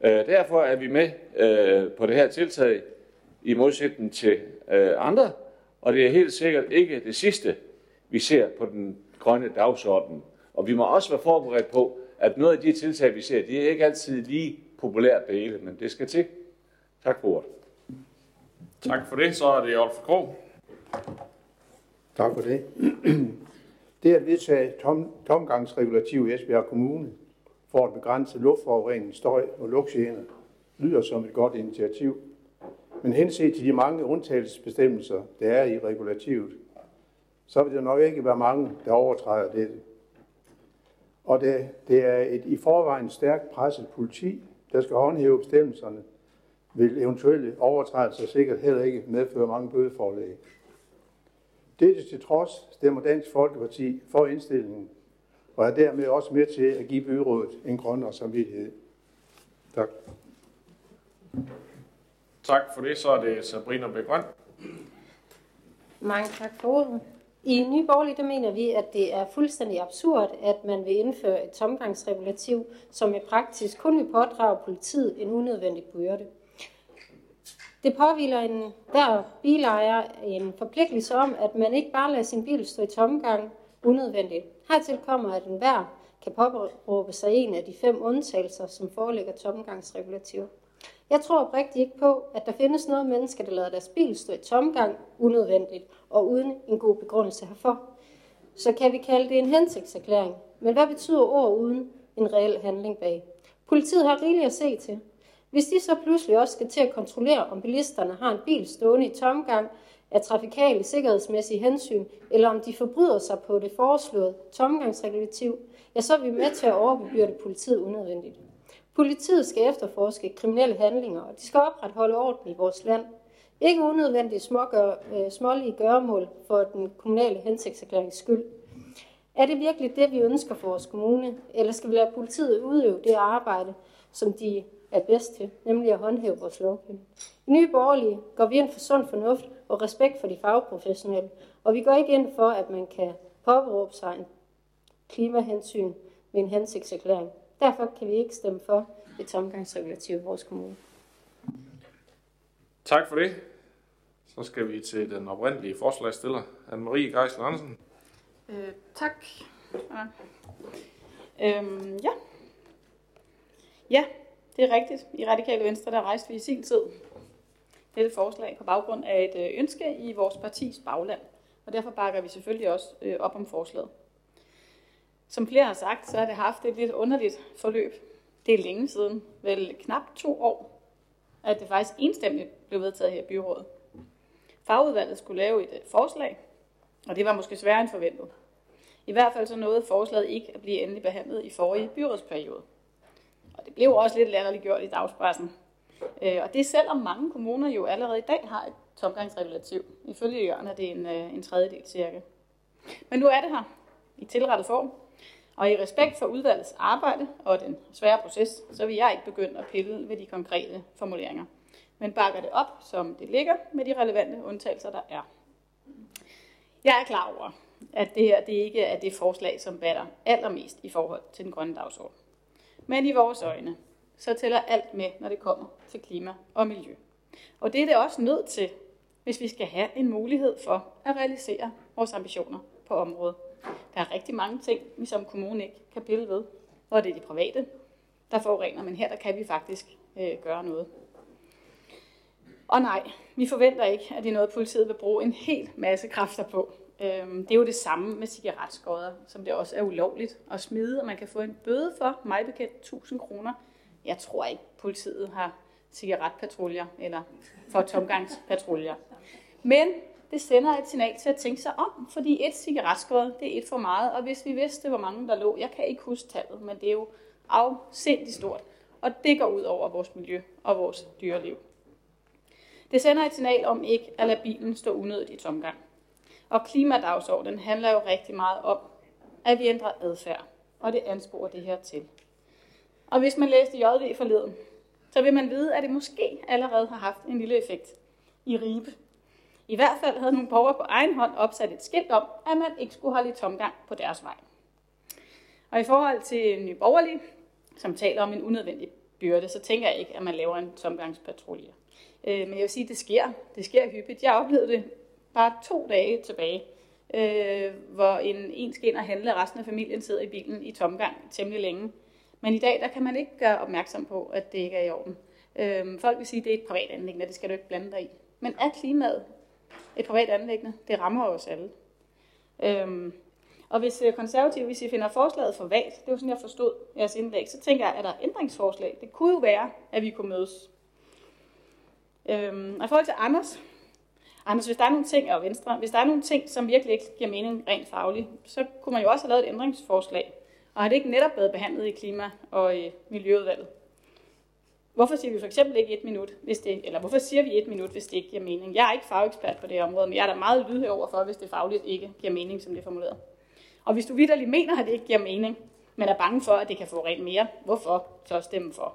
Øh, derfor er vi med øh, på det her tiltag i modsætning til øh, andre, og det er helt sikkert ikke det sidste, vi ser på den grønne dagsorden. Og vi må også være forberedt på, at noget af de tiltag, vi ser, de er ikke altid lige populært det hele, men det skal til. Tak for ordet.
Tak for det. Så er det Olf Krog.
Tak for det. Det at vedtage tom, tomgangsregulativ i Esbjerg Kommune for at begrænse luftforurening, støj og lugtgener lyder som et godt initiativ. Men henset til de mange undtagelsesbestemmelser, der er i regulativet, så vil der nok ikke være mange, der overtræder dette. Og det, det er et i forvejen stærkt presset politi, der skal håndhæve bestemmelserne, vil eventuelle overtrædelser sikkert heller ikke medføre mange bødeforlæg. Dette til trods stemmer Dansk Folkeparti for indstillingen, og er dermed også med til at give byrådet en grønnere samvittighed. Tak.
Tak for det. Så er det Sabrina Begrøn.
Mange tak for ordet. I Nye Borgerlige, der mener vi, at det er fuldstændig absurd, at man vil indføre et tomgangsregulativ, som i praksis kun vil pådrage politiet en unødvendig byrde. Det påviler en hver bilejer en forpligtelse om, at man ikke bare lader sin bil stå i tomgang unødvendigt. Hertil kommer, at enhver kan påberåbe sig en af de fem undtagelser, som foreligger tomgangsregulativ. Jeg tror oprigtigt ikke på, at der findes noget menneske, der lader deres bil stå i tomgang unødvendigt og uden en god begrundelse herfor. Så kan vi kalde det en hensigtserklæring. Men hvad betyder ord uden en reel handling bag? Politiet har rigeligt at se til. Hvis de så pludselig også skal til at kontrollere, om bilisterne har en bil stående i tomgang af trafikale sikkerhedsmæssige hensyn, eller om de forbryder sig på det foreslåede tomgangsregulativ, ja, så er vi med til at overbebyrde politiet unødvendigt. Politiet skal efterforske kriminelle handlinger, og de skal opretholde orden i vores land. Ikke unødvendigt smågør, øh, smålige gøremål for den kommunale hensigtserklærings skyld. Er det virkelig det, vi ønsker for vores kommune, eller skal vi lade politiet udøve det arbejde, som de er bedst til, nemlig at håndhæve vores lovgivning. I Nye Borgerlige går vi ind for sund fornuft og respekt for de fagprofessionelle, og vi går ikke ind for, at man kan påberåbe sig en klimahensyn med en hensigtserklæring. Derfor kan vi ikke stemme for et tomgangsregulativ i vores kommune.
Tak for det. Så skal vi til den oprindelige forslagsstiller, Anne-Marie Geisler Andersen.
Øh, tak. Ja. Øhm, ja. Ja, det er rigtigt. I Radikale Venstre, der rejste vi i sin tid dette forslag på baggrund af et øh, ønske i vores partis bagland. Og derfor bakker vi selvfølgelig også øh, op om forslaget. Som flere har sagt, så har det haft et lidt underligt forløb. Det er længe siden, vel knap to år, at det faktisk enstemmigt blev vedtaget her i byrådet. Fagudvalget skulle lave et øh, forslag, og det var måske sværere end forventet. I hvert fald så nåede forslaget ikke at blive endelig behandlet i forrige byrådsperiode. Og det blev også lidt latterliggjort i dagspressen. Øh, og det er selvom mange kommuner jo allerede i dag har et tomgangsregulativ. Ifølge Jørgen er det en, øh, en tredjedel cirka. Men nu er det her i tilrettet form. Og i respekt for udvalgets arbejde og den svære proces, så vil jeg ikke begynde at pille ved de konkrete formuleringer. Men bakker det op, som det ligger, med de relevante undtagelser, der er. Jeg er klar over, at det her det ikke er det forslag, som batter allermest i forhold til den grønne dagsorden. Men i vores øjne, så tæller alt med, når det kommer til klima og miljø. Og det er det også nødt til, hvis vi skal have en mulighed for at realisere vores ambitioner på området. Der er rigtig mange ting, vi som kommune ikke kan pille ved, og det er de private, der forurener, men her der kan vi faktisk øh, gøre noget. Og nej, vi forventer ikke, at det er noget, politiet vil bruge en hel masse kræfter på. Øhm, det er jo det samme med cigaretskodder, som det også er ulovligt at smide, og man kan få en bøde for, mig bekendt, 1000 kroner. Jeg tror ikke, politiet har cigaretpatruljer eller for tomgangspatruljer. Men det sender et signal til at tænke sig om, fordi et cigaretskod, det er et for meget, og hvis vi vidste, hvor mange der lå, jeg kan ikke huske tallet, men det er jo afsindig stort, og det går ud over vores miljø og vores dyreliv. Det sender et signal om ikke at lade bilen stå unødigt i tomgang. Og klimadagsordenen handler jo rigtig meget om, at vi ændrer adfærd, og det ansporer det her til. Og hvis man læste JV forleden, så vil man vide, at det måske allerede har haft en lille effekt i Ribe. I hvert fald havde nogle borgere på egen hånd opsat et skilt om, at man ikke skulle holde i tomgang på deres vej. Og i forhold til Nye Borgerlige, som taler om en unødvendig byrde, så tænker jeg ikke, at man laver en tomgangspatrulje. Øh, men jeg vil sige, at det sker. Det sker hyppigt. Jeg oplevede det bare to dage tilbage, øh, hvor en, en skal ind og handle, og resten af familien sidder i bilen i tomgang temmelig længe. Men i dag, der kan man ikke gøre opmærksom på, at det ikke er i orden. Øh, folk vil sige, at det er et privat anlæggende, det skal du ikke blande dig i. Men er klimaet et privat anlæggende? Det rammer os alle. Øh, og hvis øh, konservative, hvis I finder forslaget for vagt, det var sådan, jeg forstod jeres indlæg, så tænker jeg, at der er ændringsforslag. Det kunne jo være, at vi kunne mødes. Øhm, og i forhold til Anders, Anders, hvis der er nogle ting, og Venstre, hvis der er nogle ting, som virkelig ikke giver mening rent fagligt, så kunne man jo også have lavet et ændringsforslag. Og har det ikke netop været behandlet i klima- og i miljøudvalget? Hvorfor siger vi for eksempel ikke et minut, hvis det, eller hvorfor siger vi et minut, hvis det ikke giver mening? Jeg er ikke fagekspert på det område, men jeg er da meget lydhør over for, hvis det fagligt ikke giver mening, som det er formuleret. Og hvis du vidderligt mener, at det ikke giver mening, men er bange for, at det kan få rent mere, hvorfor så stemme for?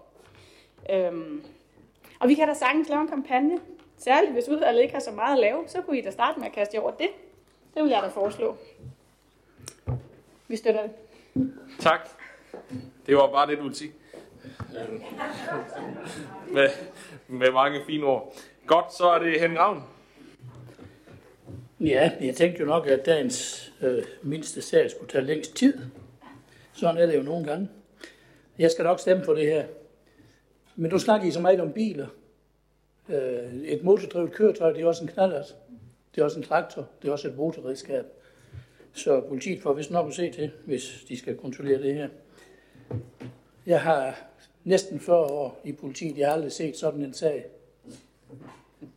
Øhm. Og vi kan da sagtens lave en kampagne. Særligt hvis udvalget ikke har så meget at lave, så kunne I da starte med at kaste jer over det. Det vil jeg da foreslå. Vi støtter det.
Tak. Det var bare det, du ville sige. Med, med mange fine ord. Godt, så er det Henning Ravn.
Ja, jeg tænkte jo nok, at dagens øh, mindste sag skulle tage længst tid. Sådan er det jo nogle gange. Jeg skal nok stemme for det her. Men du snakker I så meget om biler. Øh, et motordrevet køretøj, det er også en knallert. Det er også en traktor. Det er også et motorredskab. Så politiet får vist nok at se til, hvis de skal kontrollere det her. Jeg har næsten 40 år i politiet. Jeg har aldrig set sådan en sag.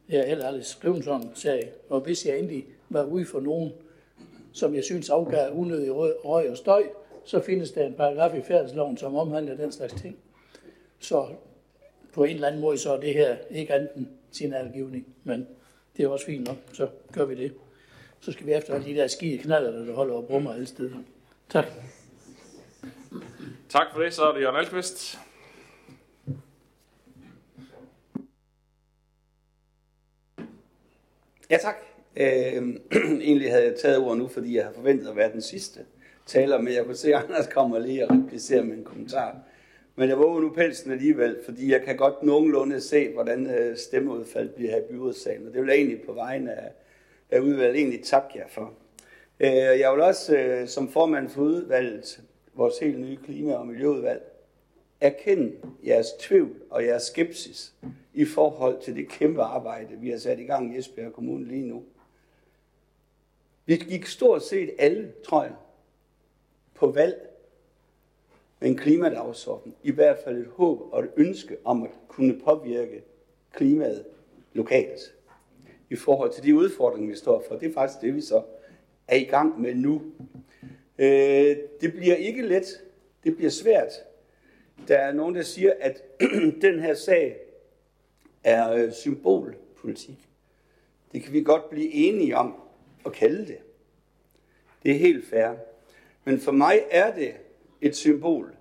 Jeg har heller aldrig skrevet sådan en sag. Og hvis jeg endelig var ude for nogen, som jeg synes afgav unødig røg og støj, så findes der en paragraf i færdsloven, som omhandler den slags ting. Så på en eller anden måde, så er det her ikke andet end signalgivning, men det er også fint nok, så gør vi det. Så skal vi efter de der skide knaller, der holder og brummer alle steder. Tak.
Tak for det, så er det Jørgen Alkvist.
Ja, tak. Øh, egentlig havde jeg taget ord nu, fordi jeg har forventet at være den sidste taler, men jeg kunne se, at Anders kommer lige og replicerer med en kommentar. Men jeg våger nu pelsen alligevel, fordi jeg kan godt nogenlunde se, hvordan øh, stemmeudfaldet bliver her i byrådssalen. Og det vil jeg egentlig på vegne af, af udvalget egentlig takke jer for. Øh, jeg vil også øh, som formand for udvalget, vores helt nye klima- og miljøudvalg, erkende jeres tvivl og jeres skepsis i forhold til det kæmpe arbejde, vi har sat i gang i Esbjerg Kommune lige nu. Vi gik stort set alle, tror jeg, på valg en klimadagsorden. I hvert fald et håb og et ønske om at kunne påvirke klimaet lokalt i forhold til de udfordringer, vi står for. Det er faktisk det, vi så er i gang med nu. Øh, det bliver ikke let. Det bliver svært. Der er nogen, der siger, at den her sag er øh, symbolpolitik. Det kan vi godt blive enige om at kalde det. Det er helt fair. Men for mig er det et symbol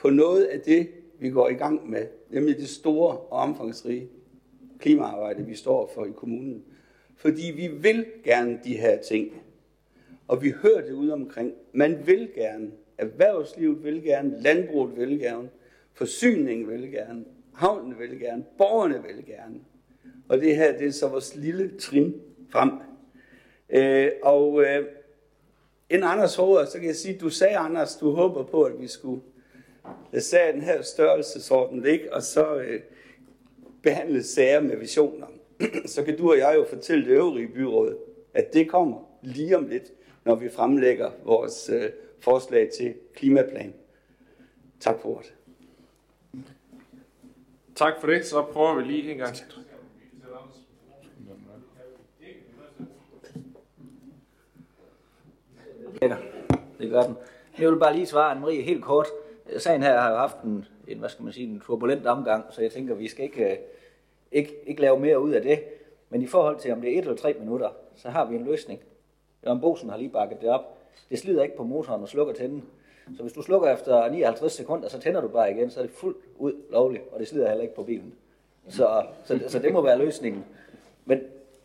på noget af det, vi går i gang med, nemlig det store og omfangsrige klimaarbejde, vi står for i kommunen. Fordi vi vil gerne de her ting. Og vi hører det ud omkring. Man vil gerne. Erhvervslivet vil gerne. Landbruget vil gerne. Forsyningen vil gerne. Havnen vil gerne. Borgerne vil gerne. Og det her, det er så vores lille trin frem. Øh, og øh, en Anders hoved, så kan jeg sige, du sagde, Anders, du håber på, at vi skulle sager den her størrelsesorden ligge, og så øh, behandle sager med visioner. så kan du og jeg jo fortælle det øvrige byråd, at det kommer lige om lidt, når vi fremlægger vores øh, forslag til klimaplan. Tak for ordet.
Tak for det. Så prøver vi lige en gang.
Det gør den. Jeg vil bare lige svare Anne-Marie helt kort. Sagen her har jo haft en, en, hvad skal man sige, en turbulent omgang, så jeg tænker, vi skal ikke, øh, ikke, ikke lave mere ud af det. Men i forhold til, om det er et eller tre minutter, så har vi en løsning. Jørgen Bosen har lige bakket det op. Det slider ikke på motoren og slukker tænden. Så hvis du slukker efter 59 sekunder, så tænder du bare igen, så er det fuldt ud lovligt, og det slider heller ikke på bilen. Så, så, så det må være løsningen. Men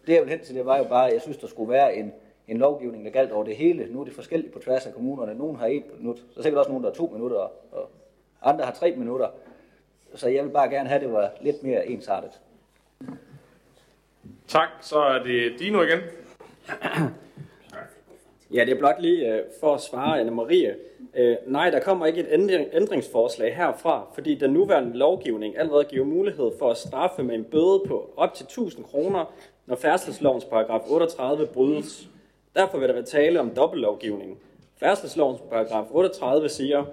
det jeg vil hen til, det var jo bare, at jeg synes, der skulle være en, en lovgivning, der galt over det hele. Nu er det forskelligt på tværs af kommunerne. Nogen har et minut, så er sikkert også nogen, der har to minutter, og andre har tre minutter. Så jeg vil bare gerne have, at det var lidt mere ensartet.
Tak, så er det Dino igen.
Ja, det er blot lige øh, for at svare Anne-Marie. Øh, nej, der kommer ikke et ændring, ændringsforslag herfra, fordi den nuværende lovgivning allerede giver mulighed for at straffe med en bøde på op til 1000 kroner, når færdselslovens paragraf 38 brydes. Derfor vil der være tale om dobbeltlovgivning. Færdselslovens paragraf 38 siger,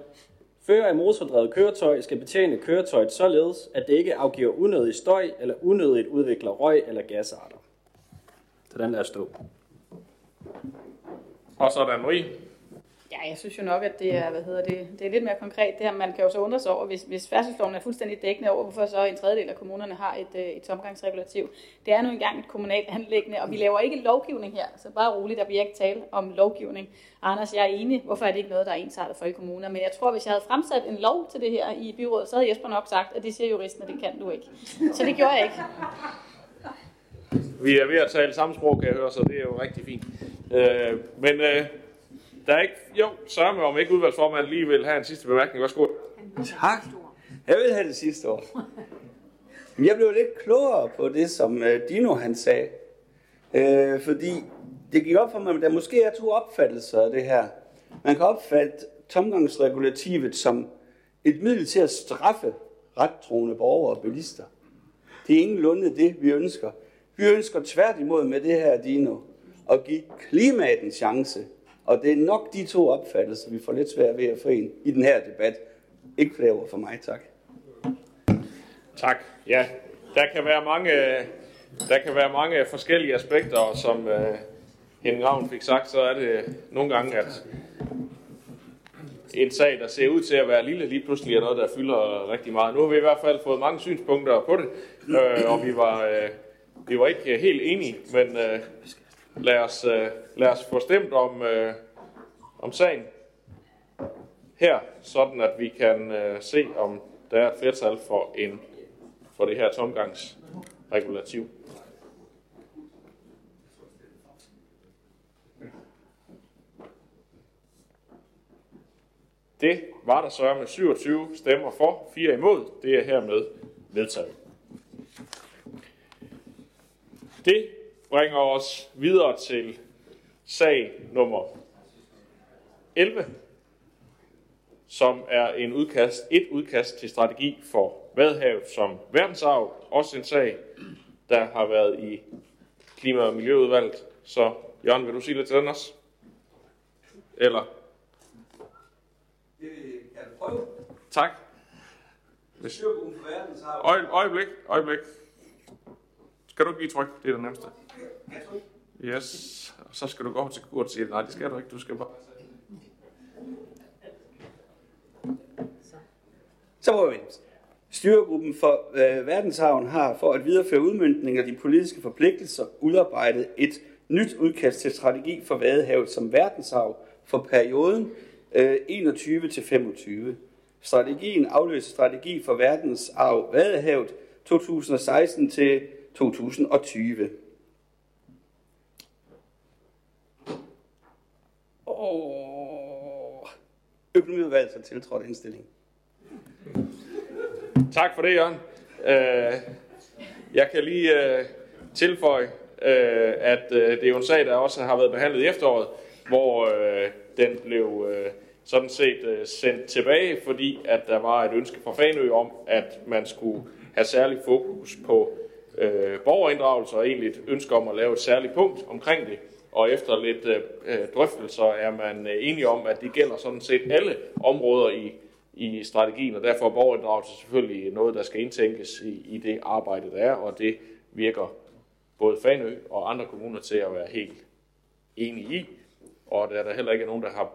Fører af motordrevet køretøj skal betjene køretøjet således, at det ikke afgiver unødig støj eller unødigt udvikler røg eller gasarter. Så den lader stå.
Og så er der Marie.
Ja, jeg synes jo nok, at det er, hvad hedder det, det er lidt mere konkret. Det her, man kan jo så undre sig over, hvis, hvis færdselsloven er fuldstændig dækkende over, hvorfor så en tredjedel af kommunerne har et, øh, et tomgangsregulativ. Det er nu engang et kommunalt anlæggende, og vi laver ikke lovgivning her, så bare roligt, der bliver ikke tale om lovgivning. Anders, jeg er enig. Hvorfor er det ikke noget, der er ensartet for i kommuner? Men jeg tror, hvis jeg havde fremsat en lov til det her i byrådet, så havde Jesper nok sagt, at det siger juristen, at det kan du ikke. Så det gjorde jeg ikke.
Vi er ved at tale samme sprog, kan jeg høre, så det er jo rigtig fint. Øh, men øh, der er ikke... Jo, sørger om ikke udvalgsformanden lige vil have en sidste bemærkning. Værsgo.
Tak. Jeg vil have det sidste år. Men jeg blev lidt klogere på det, som øh, Dino han sagde. Øh, fordi det gik op for mig, at der måske er to opfattelser af det her. Man kan opfatte tomgangsregulativet som et middel til at straffe rettroende borgere og bilister. Det er ingenlunde det, vi ønsker. Vi ønsker tværtimod med det her, Dino, at give klimaet en chance. Og det er nok de to opfattelser, vi får lidt svært ved at forene i den her debat. Ikke flere ord for mig, tak.
Tak. Ja, der kan være mange, der kan være mange forskellige aspekter, og som uh, Henning Ravn fik sagt, så er det nogle gange, at en sag, der ser ud til at være lille, lige pludselig er noget, der fylder rigtig meget. Nu har vi i hvert fald fået mange synspunkter på det, øh, og vi var, øh, vi var ikke helt enige, men øh, lad, os, øh, lad os få stemt om, øh, om sagen her, sådan at vi kan øh, se, om der er et flertal for, en, for det her tomgangsregulativ. Det var der så med 27 stemmer for, 4 imod. Det er hermed vedtaget. Det bringer os videre til sag nummer 11, som er en udkast, et udkast til strategi for Vadehavet som verdensarv. Også en sag, der har været i Klima- og Miljøudvalget. Så Jørgen, vil du sige lidt til den også? Eller? Tak. Hvis... Øje, øjeblik, øjeblik. Skal du ikke lige trykke? Det er det nemmeste. Yes. Og så skal du gå over til Kurt og sige, nej, det skal du ikke. Du skal bare...
Så må vi Styregruppen for øh, verdenshavn har for at videreføre udmyndning af de politiske forpligtelser udarbejdet et nyt udkast til strategi for Vadehavet som verdenshav for perioden øh, 21 til 25. Strategien afløser strategi for verdensarv Vadehavet 2016 til 2020. Og økonomiudvalget har tiltrådt indstilling.
Tak for det, Jørgen. Øh, jeg kan lige øh, tilføje, øh, at det er jo en sag, der også har været behandlet i efteråret, hvor den blev sådan set sendt tilbage, fordi at der var et ønske fra Fanø om, at man skulle have særlig fokus på Øh, borgerinddragelse og egentlig et ønske om at lave et særligt punkt omkring det. Og efter lidt øh, øh, drøftelser er man enige om, at det gælder sådan set alle områder i i strategien, og derfor er borgerinddragelse selvfølgelig noget, der skal indtænkes i, i det arbejde, der er, og det virker både Fanø og andre kommuner til at være helt enige i. Og da der heller ikke er nogen, der har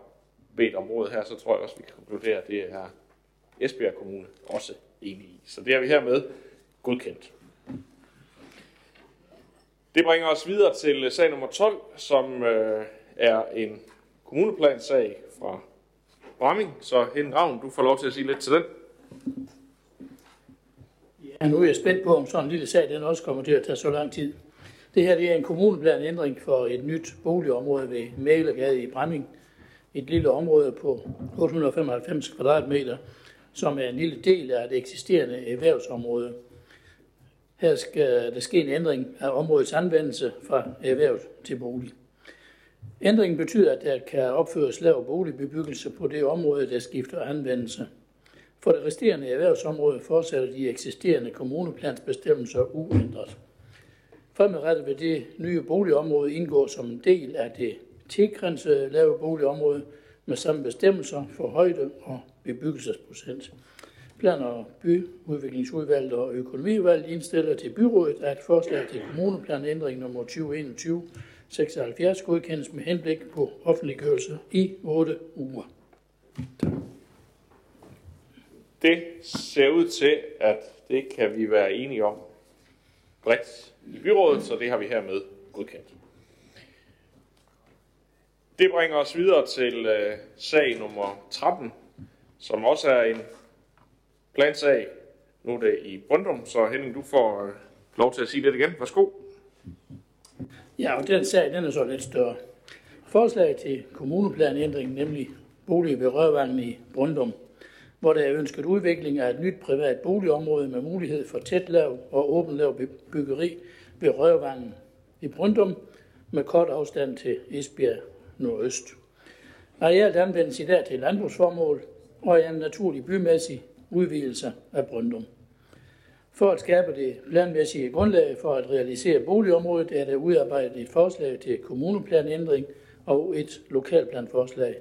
bedt om rådet her, så tror jeg også, vi kan konkludere, at det er Esbjerg Kommune også enige i. Så det har vi hermed godkendt. Det bringer os videre til øh, sag nummer 12, som øh, er en kommuneplansag fra Bramming. Så Henning Ravn, du får lov til at sige lidt til den.
Ja, nu er jeg spændt på, om sådan en lille sag, den også kommer til at tage så lang tid. Det her det er en kommuneplanændring for et nyt boligområde ved Mælegade i Bramming. Et lille område på 895 kvadratmeter, som er en lille del af et eksisterende erhvervsområde. Her skal der ske en ændring af områdets anvendelse fra erhverv til bolig. Ændringen betyder, at der kan opføres lav boligbebyggelse på det område, der skifter anvendelse. For det resterende erhvervsområde fortsætter de eksisterende kommuneplansbestemmelser uændret. Fremadrettet vil det nye boligområde indgå som en del af det tilgrænsede lave boligområde med samme bestemmelser for højde og bebyggelsesprocent. Plan- og byudviklingsudvalget og økonomiudvalget indstiller til byrådet, at forslag til kommuneplanændring nummer 2021 76 godkendes med henblik på offentliggørelse i 8 uger.
Det ser ud til, at det kan vi være enige om bredt i byrådet, så det har vi hermed godkendt. Det bringer os videre til øh, sag nummer 13, som også er en plansag. Nu er det i Brøndum, så Henning, du får øh, lov til at sige det igen. Værsgo.
Ja, og den sag den er så lidt større. Forslag til kommuneplanændring, nemlig bolig ved Rørvangen i Brøndum, hvor der er ønsket udvikling af et nyt privat boligområde med mulighed for tæt lav og åben lav byggeri ved Rørvangen i Brøndum med kort afstand til Esbjerg nordøst. Arealet anvendes i dag til landbrugsformål og er en naturlig bymæssig udvidelser af Brøndum. For at skabe det planmæssige grundlag for at realisere boligområdet, er der udarbejdet et forslag til kommuneplanændring og et lokalplanforslag.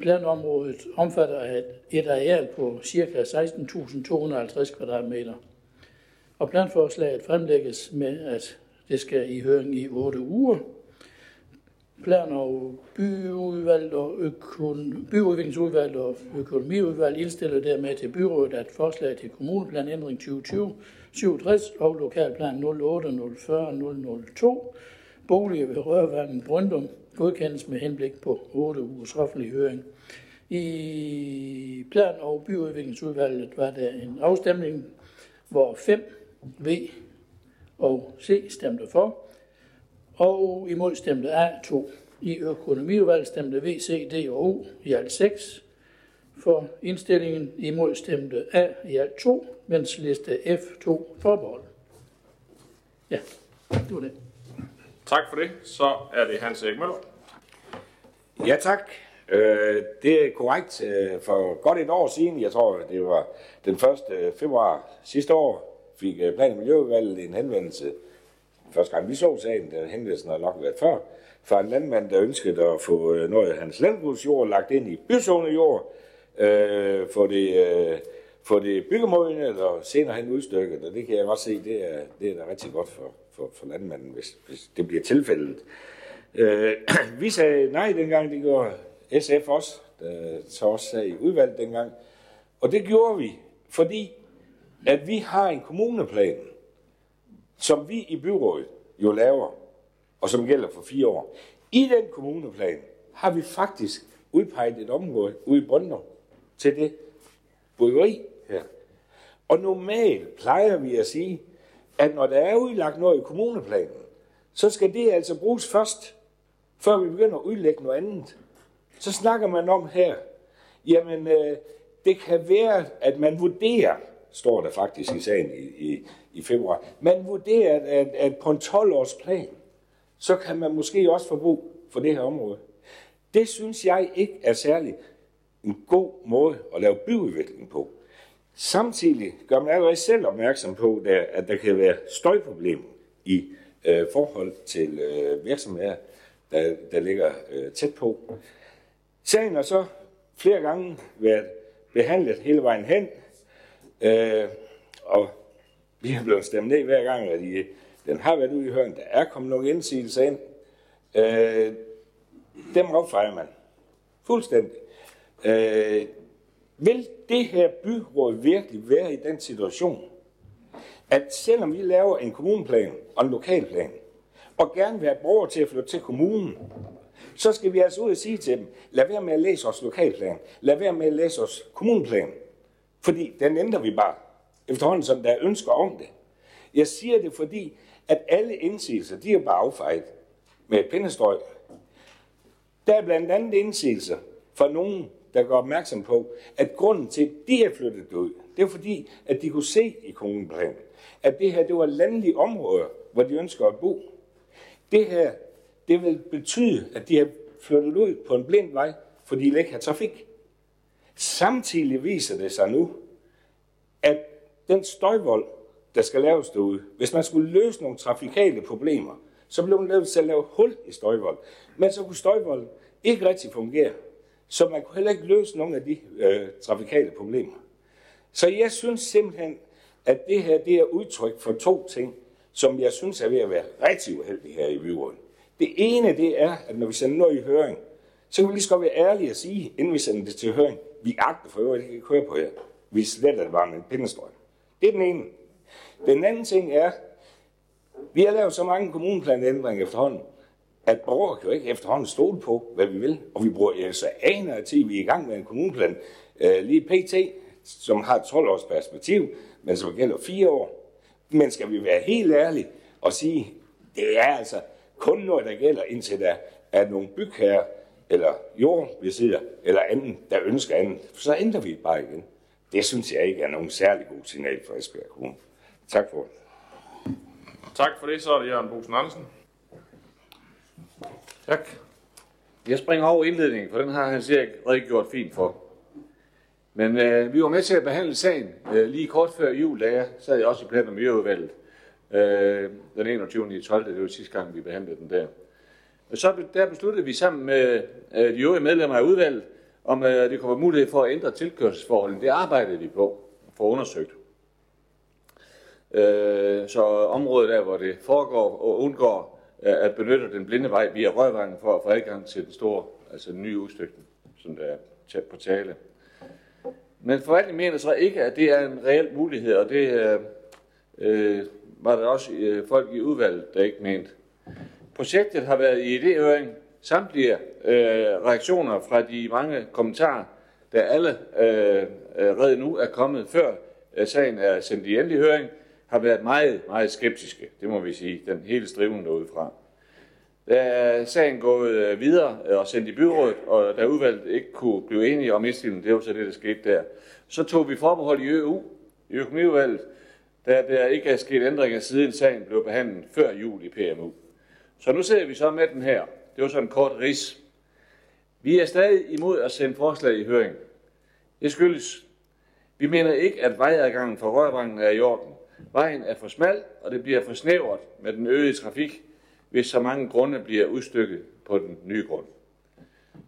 Planområdet omfatter et areal på ca. 16.250 kvadratmeter. Og planforslaget fremlægges med, at det skal i høring i 8 uger. Plan- og byudvalg og økon- byudviklingsudvalg og økonomiudvalg indstiller dermed til byrådet, at forslag til kommuneplanændring 2020 67 og lokalplan 08 002 boliger ved Rørvangen Brøndum godkendes med henblik på 8 ugers offentlig høring. I plan- og byudviklingsudvalget var der en afstemning, hvor 5 V og C stemte for, og imod stemte A2. I økonomiudvalget stemte V, C, D og O i alt 6. For indstillingen imod stemte A i alt 2, mens liste F2 forbehold. Ja, det var det.
Tak for det. Så er det Hans Erik Møller.
Ja, tak. Øh, det er korrekt. Øh, for godt et år siden, jeg tror, det var den 1. februar sidste år, fik øh, Plan- og Miljøudvalget en henvendelse. Første gang vi så sagen, den henvendelsen har nok været før, fra en landmand, der ønskede at få øh, noget af hans landbrugsjord lagt ind i byzonejord, øh, for det, øh, for det byggemodende, eller senere hen udstykket, og det kan jeg godt se, det er, det er da rigtig godt for, for, for landmanden, hvis, hvis det bliver tilfældet. Øh, vi sagde nej dengang, det gjorde SF også, der så også sagde i udvalget dengang. Og det gjorde vi, fordi at vi har en kommuneplan, som vi i byrådet jo laver, og som gælder for fire år. I den kommuneplan har vi faktisk udpeget et område ude i Brøndum til det byggeri her. Og normalt plejer vi at sige, at når der er udlagt noget i kommuneplanen, så skal det altså bruges først, før vi begynder at udlægge noget andet. Så snakker man om her, jamen øh, det kan være, at man vurderer, står der faktisk i sagen i, i, i februar, man vurderer, at, at på en 12-års plan, så kan man måske også få brug for det her område. Det synes jeg ikke er særlig en god måde at lave byudvikling på. Samtidig gør man allerede selv opmærksom på, at der kan være støjproblemer i øh, forhold til øh, virksomheder, der, der ligger øh, tæt på. Sagen har så flere gange været behandlet hele vejen hen, øh, og vi har blevet stemt ned hver gang, at de, den har været ude i høren. Der er kommet nogle indsigelser ind. Øh, dem affejer man. Fuldstændig. Øh, vil det her byråd virkelig være i den situation, at selvom vi laver en kommuneplan og en lokalplan, og gerne vil have borgere til at flytte til kommunen, så skal vi altså ud og sige til dem, lad være med at læse os lokalplan, lad være med at læse os kommuneplan, fordi den ændrer vi bare, efterhånden som der er ønsker om det. Jeg siger det, fordi at alle indsigelser, de er bare affejet med et pindestrøg. Der er blandt andet indsigelser fra nogen, der gør opmærksom på, at grunden til, at de er flyttet ud, det er fordi, at de kunne se i kommuneplanen, at det her det var landlige områder, hvor de ønsker at bo. Det her, det vil betyde, at de har flyttet ud på en blind vej, fordi de ikke har trafik. Samtidig viser det sig nu, at den støjvold, der skal laves derude, hvis man skulle løse nogle trafikale problemer, så blev man nødt til at lave hul i støjvold. Men så kunne støjvolden ikke rigtig fungere, så man kunne heller ikke løse nogle af de øh, trafikale problemer. Så jeg synes simpelthen, at det her det er udtryk for to ting, som jeg synes er ved at være rigtig uheldige her i byrådet. Det ene det er, at når vi sender noget i høring, så kan vi lige så godt være ærlige og sige, inden vi sender det til høring, vi agter for øvrigt ikke at køre på jer. Vi sletter det bare med en pindestrøm. Det er den ene. Den anden ting er, vi har lavet så mange kommuneplanændringer efterhånden, at borgere kan jo ikke efterhånden stole på, hvad vi vil. Og vi bruger så aner til, at vi er i gang med en kommuneplan, øh, lige pt., som har et 12-års perspektiv, men som gælder 4 år. Men skal vi være helt ærlige og sige, det er altså kun noget, der gælder, indtil der er nogle bygherrer, eller jordbesidder, eller anden, der ønsker andet. Så ændrer vi bare igen. Det synes jeg ikke er nogen særlig god signal for Esbjerg Kommune. Tak for det.
Tak for det, så er det Jørgen Bosen Andersen.
Tak. Jeg springer over indledningen, for den har han sikkert redegjort fint for. Men øh, vi var med til at behandle sagen øh, lige kort før jul, da jeg sad jeg også i plan- og miljøudvalget. Øh, den 21. 12. det var sidste gang, vi behandlede den der. Og så der besluttede vi sammen med øh, de øvrige medlemmer af udvalget, om øh, det kunne være mulighed for at ændre tilkørselsforholdene. Det arbejdede vi på for undersøgt. Øh, så området der, hvor det foregår og undgår øh, at benytte den blinde vej via Røgvangen for at få adgang til den store, altså den nye udstykning, som der er på tale. Men forvaltningen mener så ikke, at det er en reel mulighed, og det øh, øh, var der også øh, folk i udvalget, der ikke mente. Projektet har været i idéhøring. Samtlige øh, reaktioner fra de mange kommentarer, der alle øh, øh redde nu er kommet før øh, sagen er sendt i endelig høring, har været meget, meget skeptiske. Det må vi sige, den hele striven derudefra. Da er sagen gået øh, videre øh, og sendt i byrådet, og da udvalget ikke kunne blive enige om indstillingen, det var så det, der skete der, så tog vi forbehold i EU, i økonomiudvalget, da der ikke er sket ændringer siden sagen blev behandlet før jul i PMU. Så nu ser vi så med den her. Det var sådan en kort ris. Vi er stadig imod at sende forslag i høring. Det skyldes, vi mener ikke, at vejadgangen for rørvangen er i orden. Vejen er for smal, og det bliver for snævert med den øgede trafik, hvis så mange grunde bliver udstykket på den nye grund.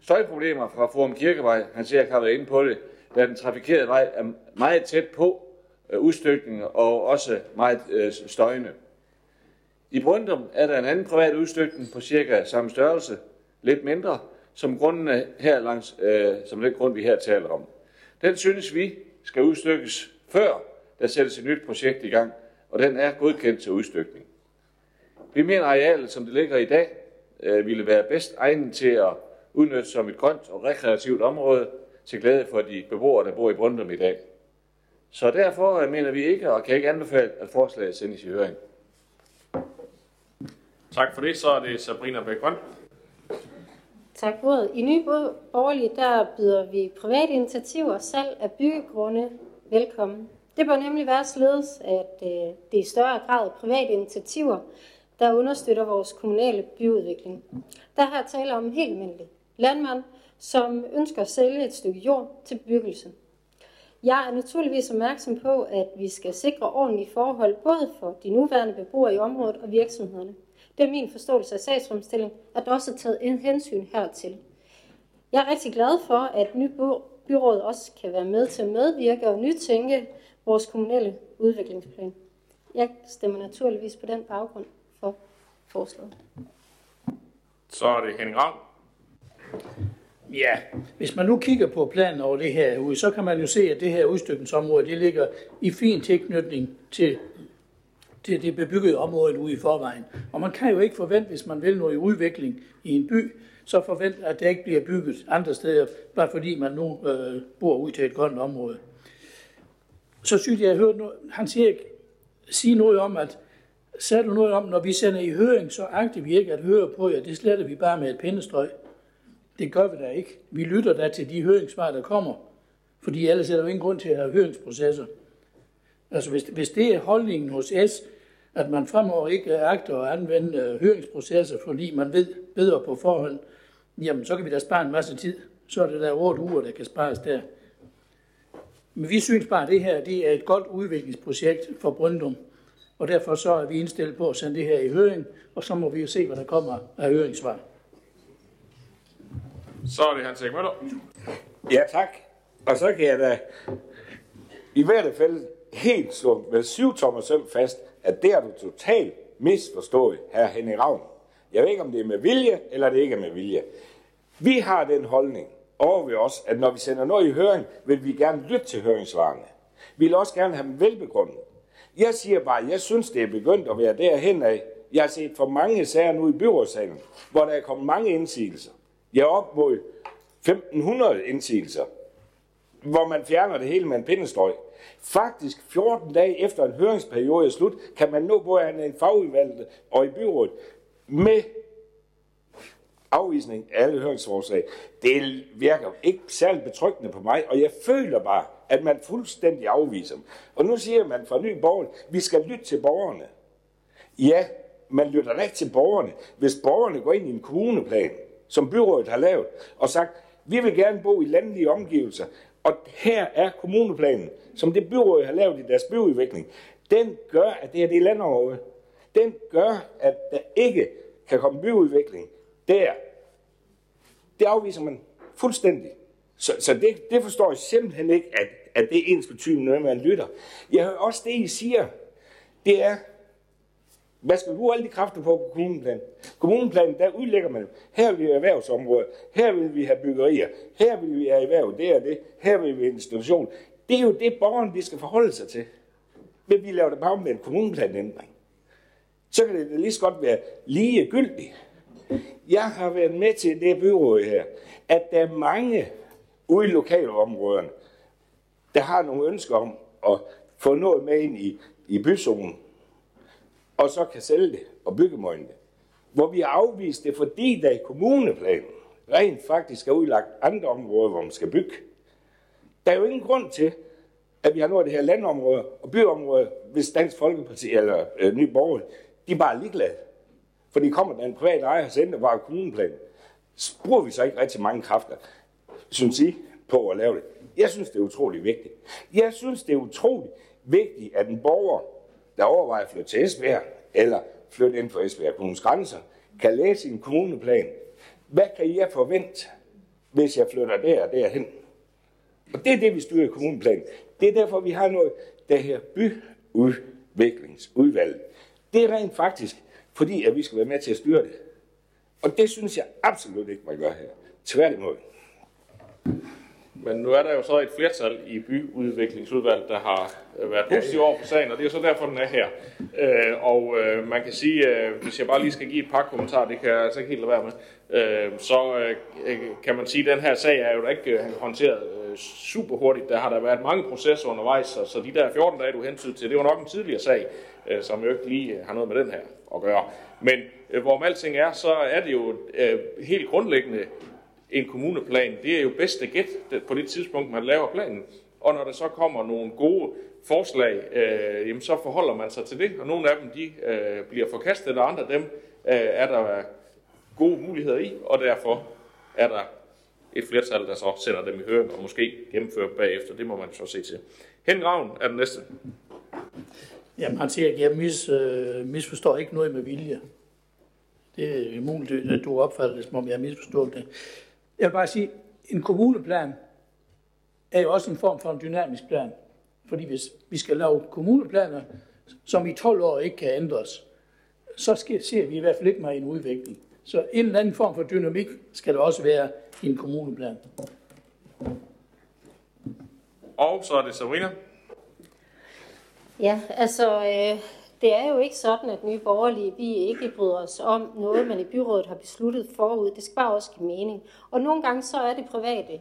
Støjproblemer fra Forum Kirkevej, han siger, at har været inde på det, da den trafikerede vej er meget tæt på øh, udstykningen og også meget øh, støjende. I Brøndum er der en anden privat udstykning på cirka samme størrelse, lidt mindre, som grunden her langs, øh, som den grund, vi her taler om. Den synes vi skal udstykkes før der sættes et nyt projekt i gang, og den er godkendt til udstykning. Vi mener, arealet, som det ligger i dag, øh, ville være bedst egnet til at udnytte som et grønt og rekreativt område til glæde for de beboere, der bor i Brøndum i dag. Så derfor øh, mener vi ikke, og kan ikke anbefale, at forslaget sendes i høring.
Tak for det. Så er det Sabrina Bækgrøn.
Tak for det. I Nye Borgerlige, der byder vi private initiativer salg af byggegrunde velkommen. Det bør nemlig være således, at øh, det er i større grad er private initiativer, der understøtter vores kommunale byudvikling. Der her taler om en helt almindelig landmand, som ønsker at sælge et stykke jord til bebyggelse. Jeg er naturligvis opmærksom på, at vi skal sikre ordentlige forhold både for de nuværende beboere i området og virksomhederne. Det er min forståelse af sagsfremstilling, at der også er taget en hensyn hertil. Jeg er rigtig glad for, at ny byråd også kan være med til at medvirke og nytænke vores kommunale udviklingsplan. Jeg stemmer naturligvis på den baggrund for forslaget.
Så er det Henning Ravn.
Ja, hvis man nu kigger på planen over det her ude, så kan man jo se, at det her udstykningsområde, det ligger i fin tilknytning til, til det bebyggede område ude i forvejen. Og man kan jo ikke forvente, hvis man vil noget i udvikling i en by, så forvente, at det ikke bliver bygget andre steder, bare fordi man nu øh, bor ud til et grønt område. Så synes jeg, jeg hørte noget, han siger, sige noget om, at sagde du noget om, når vi sender i høring, så agter vi ikke at høre på jer, det sletter vi bare med et pindestrøg. Det gør vi da ikke. Vi lytter da til de høringssvar, der kommer. Fordi ellers er der jo ingen grund til at have høringsprocesser. Altså hvis, hvis det er holdningen hos S, at man fremover ikke agter at anvende øh, høringsprocesser, fordi man ved bedre på forhånd, jamen så kan vi da spare en masse tid. Så er det der 8 uger, der kan spares der. Men vi synes bare, at det her det er et godt udviklingsprojekt for Brøndum. Og derfor så er vi indstillet på at sende det her i høring, og så må vi jo se, hvad der kommer af høringssvar.
Så er det Hans Erik Møller.
Ja, tak. Og så kan jeg da i hvert fald helt slå med syv tommer søm fast, at det har du totalt misforstået, her Henning Ravn. Jeg ved ikke, om det er med vilje, eller det ikke er med vilje. Vi har den holdning over ved os, at når vi sender noget i høring, vil vi gerne lytte til høringssvarene. Vi vil også gerne have dem velbegrundet. Jeg siger bare, at jeg synes, det er begyndt at være derhen af. Jeg har set for mange sager nu i byrådssalen, hvor der er kommet mange indsigelser. Jeg er op mod 1500 indsigelser, hvor man fjerner det hele med en pindestrøg. Faktisk 14 dage efter en høringsperiode er slut, kan man nå både en fagudvalg og i byrådet med afvisning af alle høringsforslag. Det virker ikke særlig betryggende på mig, og jeg føler bare, at man fuldstændig afviser dem. Og nu siger man fra Ny Borg, vi skal lytte til borgerne. Ja, man lytter ikke til borgerne. Hvis borgerne går ind i en kommuneplan, som byrådet har lavet, og sagt, vi vil gerne bo i landlige omgivelser, og her er kommuneplanen, som det byråd har lavet i deres byudvikling, den gør, at det her det landområde. Den gør, at der ikke kan komme byudvikling der. Det afviser man fuldstændig. Så, så det, det forstår jeg simpelthen ikke, at, at det er ens betydende, når man lytter. Jeg hører også det, I siger. Det er, hvad skal vi bruge alle de kræfter på på kommuneplanen? Kommuneplanen, der udlægger man, her vil vi have erhvervsområder, her vil vi have byggerier, her vil vi have erhverv, det er det, her vil vi have institution. Det er jo det, borgerne de skal forholde sig til. Men vi laver det bare med en kommuneplanændring. Så kan det lige så godt være lige gyldigt. Jeg har været med til det byråd her, at der er mange ude i lokalområderne, der har nogle ønsker om at få noget med ind i, i byzonen, og så kan sælge det og bygge det. Hvor vi har afvist det, fordi der i kommuneplanen rent faktisk er udlagt andre områder, hvor man skal bygge. Der er jo ingen grund til, at vi har noget af det her landområde og byområde, hvis Dansk Folkeparti eller øh, Nye Borgerlige, de er bare ligeglade. For de kommer der en privat ejer, så var bare kommuneplanen. Så bruger vi så ikke rigtig mange kræfter, synes I, på at lave det. Jeg synes, det er utrolig vigtigt. Jeg synes, det er utrolig vigtigt, at en borger, der overvejer at flytte til Esbjerg, eller flytte ind for Esbjerg Kommunes grænser, kan læse en kommuneplan. Hvad kan jeg forvente, hvis jeg flytter der og derhen? Og det er det, vi styrer i kommuneplanen. Det er derfor, vi har noget, der her byudviklingsudvalg. Det er rent faktisk, fordi at vi skal være med til at styre det. Og det synes jeg absolut ikke, man gør her. Tværtimod.
Men nu er der jo så et flertal i byudviklingsudvalget, der har øh, været positive over for sagen, og det er så derfor, den er her. Øh, og øh, man kan sige, hvis jeg bare lige skal give et par kommentarer, det kan jeg altså ikke helt lade være med, så kan man sige, at den her sag er jo da ikke håndteret super hurtigt. Der har der været mange processer undervejs, så de der 14 dage, du hentede til, det var nok en tidligere sag, som jo ikke lige har noget med den her at gøre. Men hvorom alting er, så er det jo helt grundlæggende en kommuneplan, det er jo bedste gæt på det tidspunkt, man laver planen. Og når der så kommer nogle gode forslag, øh, jamen så forholder man sig til det, og nogle af dem de, øh, bliver forkastet, og andre dem øh, er der gode muligheder i, og derfor er der et flertal, der så sender dem i høring og måske gennemfører bagefter. Det må man så se til. Hengraven er den næste.
Jamen han siger, at jeg mis, øh, misforstår ikke noget med vilje. Det er muligt, at du opfatter det, som om jeg har misforstået det. Jeg vil bare sige, en kommuneplan er jo også en form for en dynamisk plan. Fordi hvis vi skal lave kommuneplaner, som i 12 år ikke kan ændres, så ser vi i hvert fald ikke meget en udvikling. Så en eller anden form for dynamik skal der også være i en kommuneplan.
Og så er det Sabrina.
Ja, altså, øh, det er jo ikke sådan, at Nye Borgerlige, vi ikke bryder os om noget, man i byrådet har besluttet forud. Det skal bare også give mening. Og nogle gange så er det private,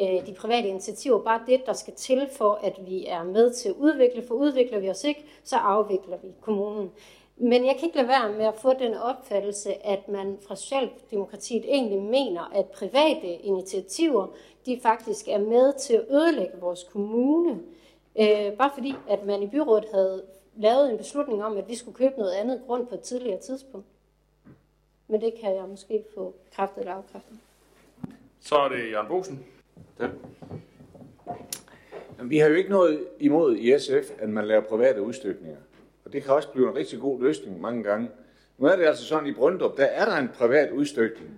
øh, de private initiativer bare det, der skal til for, at vi er med til at udvikle. For udvikler vi os ikke, så afvikler vi kommunen. Men jeg kan ikke lade være med at få den opfattelse, at man fra Socialdemokratiet egentlig mener, at private initiativer, de faktisk er med til at ødelægge vores kommune. Øh, bare fordi, at man i byrådet havde lavet en beslutning om, at vi skulle købe noget andet grund på et tidligere tidspunkt. Men det kan jeg måske få kraftet eller afkræftet.
Så er det Jørgen Bosen.
Ja. Jamen, vi har jo ikke noget imod i SF, at man laver private udstykninger. Og det kan også blive en rigtig god løsning mange gange. Nu er det altså sådan, i Brøndrup, der er der en privat udstykning,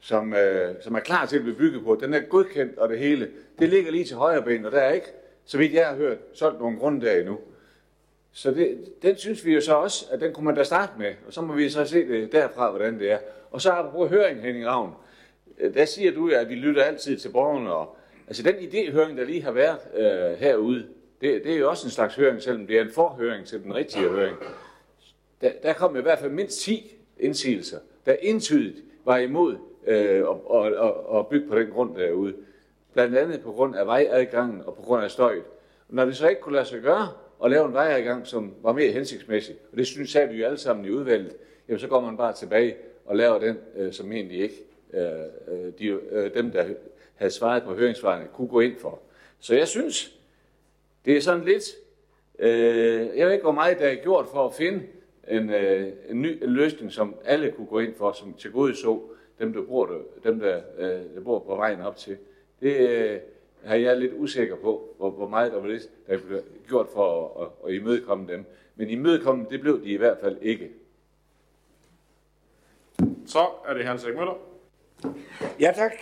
som, øh, som er klar til at blive bygget på. Den er godkendt og det hele. Det ligger lige til højre ben, og der er ikke, så vidt jeg har hørt, solgt nogle grunde der endnu. Så det, den synes vi jo så også, at den kunne man da starte med, og så må vi så se det derfra, hvordan det er. Og så har vi brugt høring, Henning Ravn. Øh, der siger du, at vi lytter altid til borgerne, og altså den idéhøring, der lige har været øh, herude, det, det er jo også en slags høring, selvom det er en forhøring til den rigtige høring. Der, der kom i hvert fald mindst 10 indsigelser, der entydigt var imod øh, at, at, at, at bygge på den grund derude. Blandt andet på grund af vejadgangen og på grund af støjet. Når det så ikke kunne lade sig gøre at lave en vejadgang, som var mere hensigtsmæssig, og det synes jeg, vi jo alle sammen i udvalget, jamen så går man bare tilbage og laver den, øh, som egentlig ikke øh, øh de, øh, dem, der havde svaret på høringsvarene, kunne gå ind for. Så jeg synes, det er sådan lidt, øh, jeg ved ikke, hvor meget der er gjort for at finde en, øh, en ny en løsning, som alle kunne gå ind for, som til gode så dem, der bor, der, dem, der, øh, der bor på vejen op til. Det øh, har jeg lidt usikker på, hvor, hvor meget der var det, der blev gjort for at, at, at imødekomme dem. Men imødekomme, det blev de i hvert fald ikke.
Så er det Hans Erik Møller.
Ja, tak.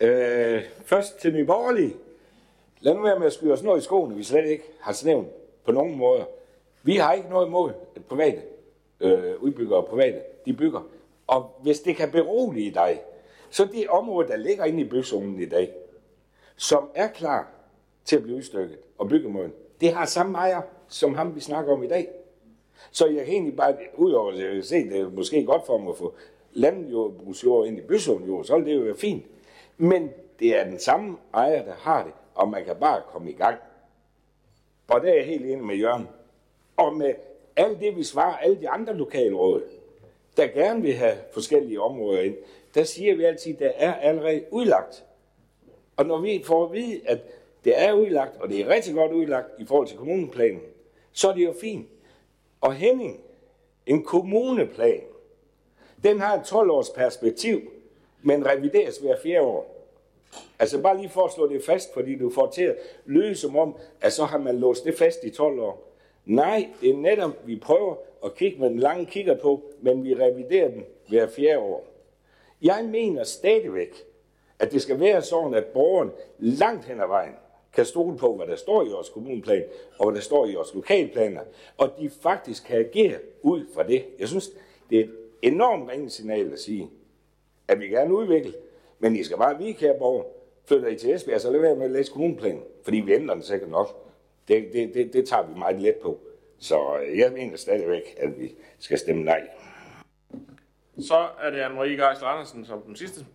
Øh, først til Nye Borgerlige. Lad nu være med at skyde os noget i skoene, vi slet ikke har snævnt på nogen måder. Vi har ikke noget imod at private øh, udbyggere og private, de bygger. Og hvis det kan berolige dig, så det område, der ligger inde i byzonen i dag, som er klar til at blive udstykket og byggemåden, det har samme ejer, som ham vi snakker om i dag. Så jeg kan egentlig bare, udover at jeg se, det er måske godt for mig at få landjordbrugsjord ind i byzonen, jo, så vil det jo være fint. Men det er den samme ejer, der har det og man kan bare komme i gang. Og der er jeg helt enig med Jørgen. Og med alt det, vi svarer alle de andre lokalråd, der gerne vil have forskellige områder ind, der siger vi altid, at der er allerede udlagt. Og når vi får at vide, at det er udlagt, og det er rigtig godt udlagt i forhold til kommuneplanen, så er det jo fint. Og Henning, en kommuneplan, den har et 12-års perspektiv, men revideres hver fjerde år. Altså bare lige for at slå det fast, fordi du får til at lyde som om, at så har man låst det fast i 12 år. Nej, det er netop, vi prøver at kigge med den lange kigger på, men vi reviderer den hver fjerde år. Jeg mener stadigvæk, at det skal være sådan, at borgeren langt hen ad vejen kan stole på, hvad der står i vores kommuneplan, og hvad der står i vores lokalplaner, og de faktisk kan agere ud fra det. Jeg synes, det er et enormt ringe signal at sige, at vi gerne udvikle, men I skal bare vide, kære borger, flytter I til Esbjerg, så lad være med at læse kommuneplanen, fordi vi ændrer den sikkert nok. Det, det, det, det tager vi meget let på. Så øh, jeg mener stadigvæk, at vi skal stemme nej.
Så er det Anne-Marie Geisler Andersen som den sidste.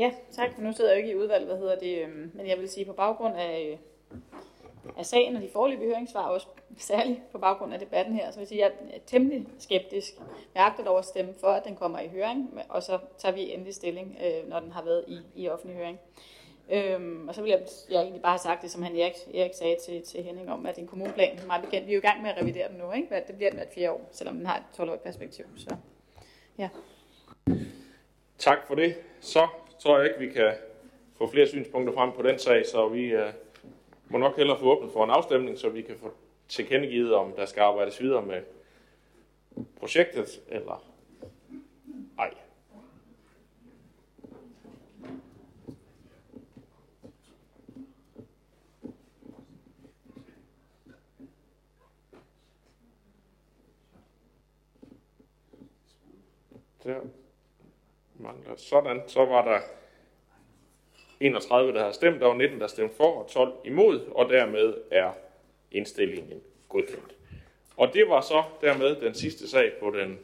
Ja, tak. Nu sidder jeg jo ikke i udvalget, hvad hedder det, øhm, men jeg vil sige på baggrund af, øh, af sagen og de forløbige høringssvar, også særligt på baggrund af debatten her, så vil jeg sige, at jeg er temmelig skeptisk. Jeg agter dog at stemme for, at den kommer i høring, og så tager vi endelig stilling, øh, når den har været i, i offentlig høring. Øhm, og så vil jeg, jeg egentlig bare have sagt det, som han Erik, Erik sagde til, til Henning om, at en kommuneplan, meget bekendt, vi er jo i gang med at revidere den nu, ikke? det bliver den hvert fire år, selvom den har et 12-årigt perspektiv. Så, ja.
Tak for det. Så tror jeg ikke, vi kan få flere synspunkter frem på den sag, så vi øh, må nok hellere få åbnet for en afstemning, så vi kan få tilkendegivet, om der skal arbejdes videre med projektet, eller ej. Der mangler sådan. Så var der 31, der har stemt, der var 19, der stemte for, og 12 imod, og dermed er indstillingen godkendt. Og det var så dermed den sidste sag på den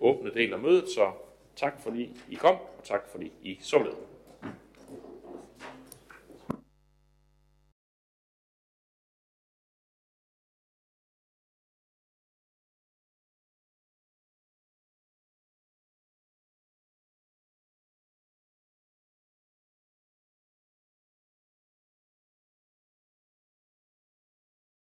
åbne del af mødet, så tak fordi I kom, og tak fordi I så med.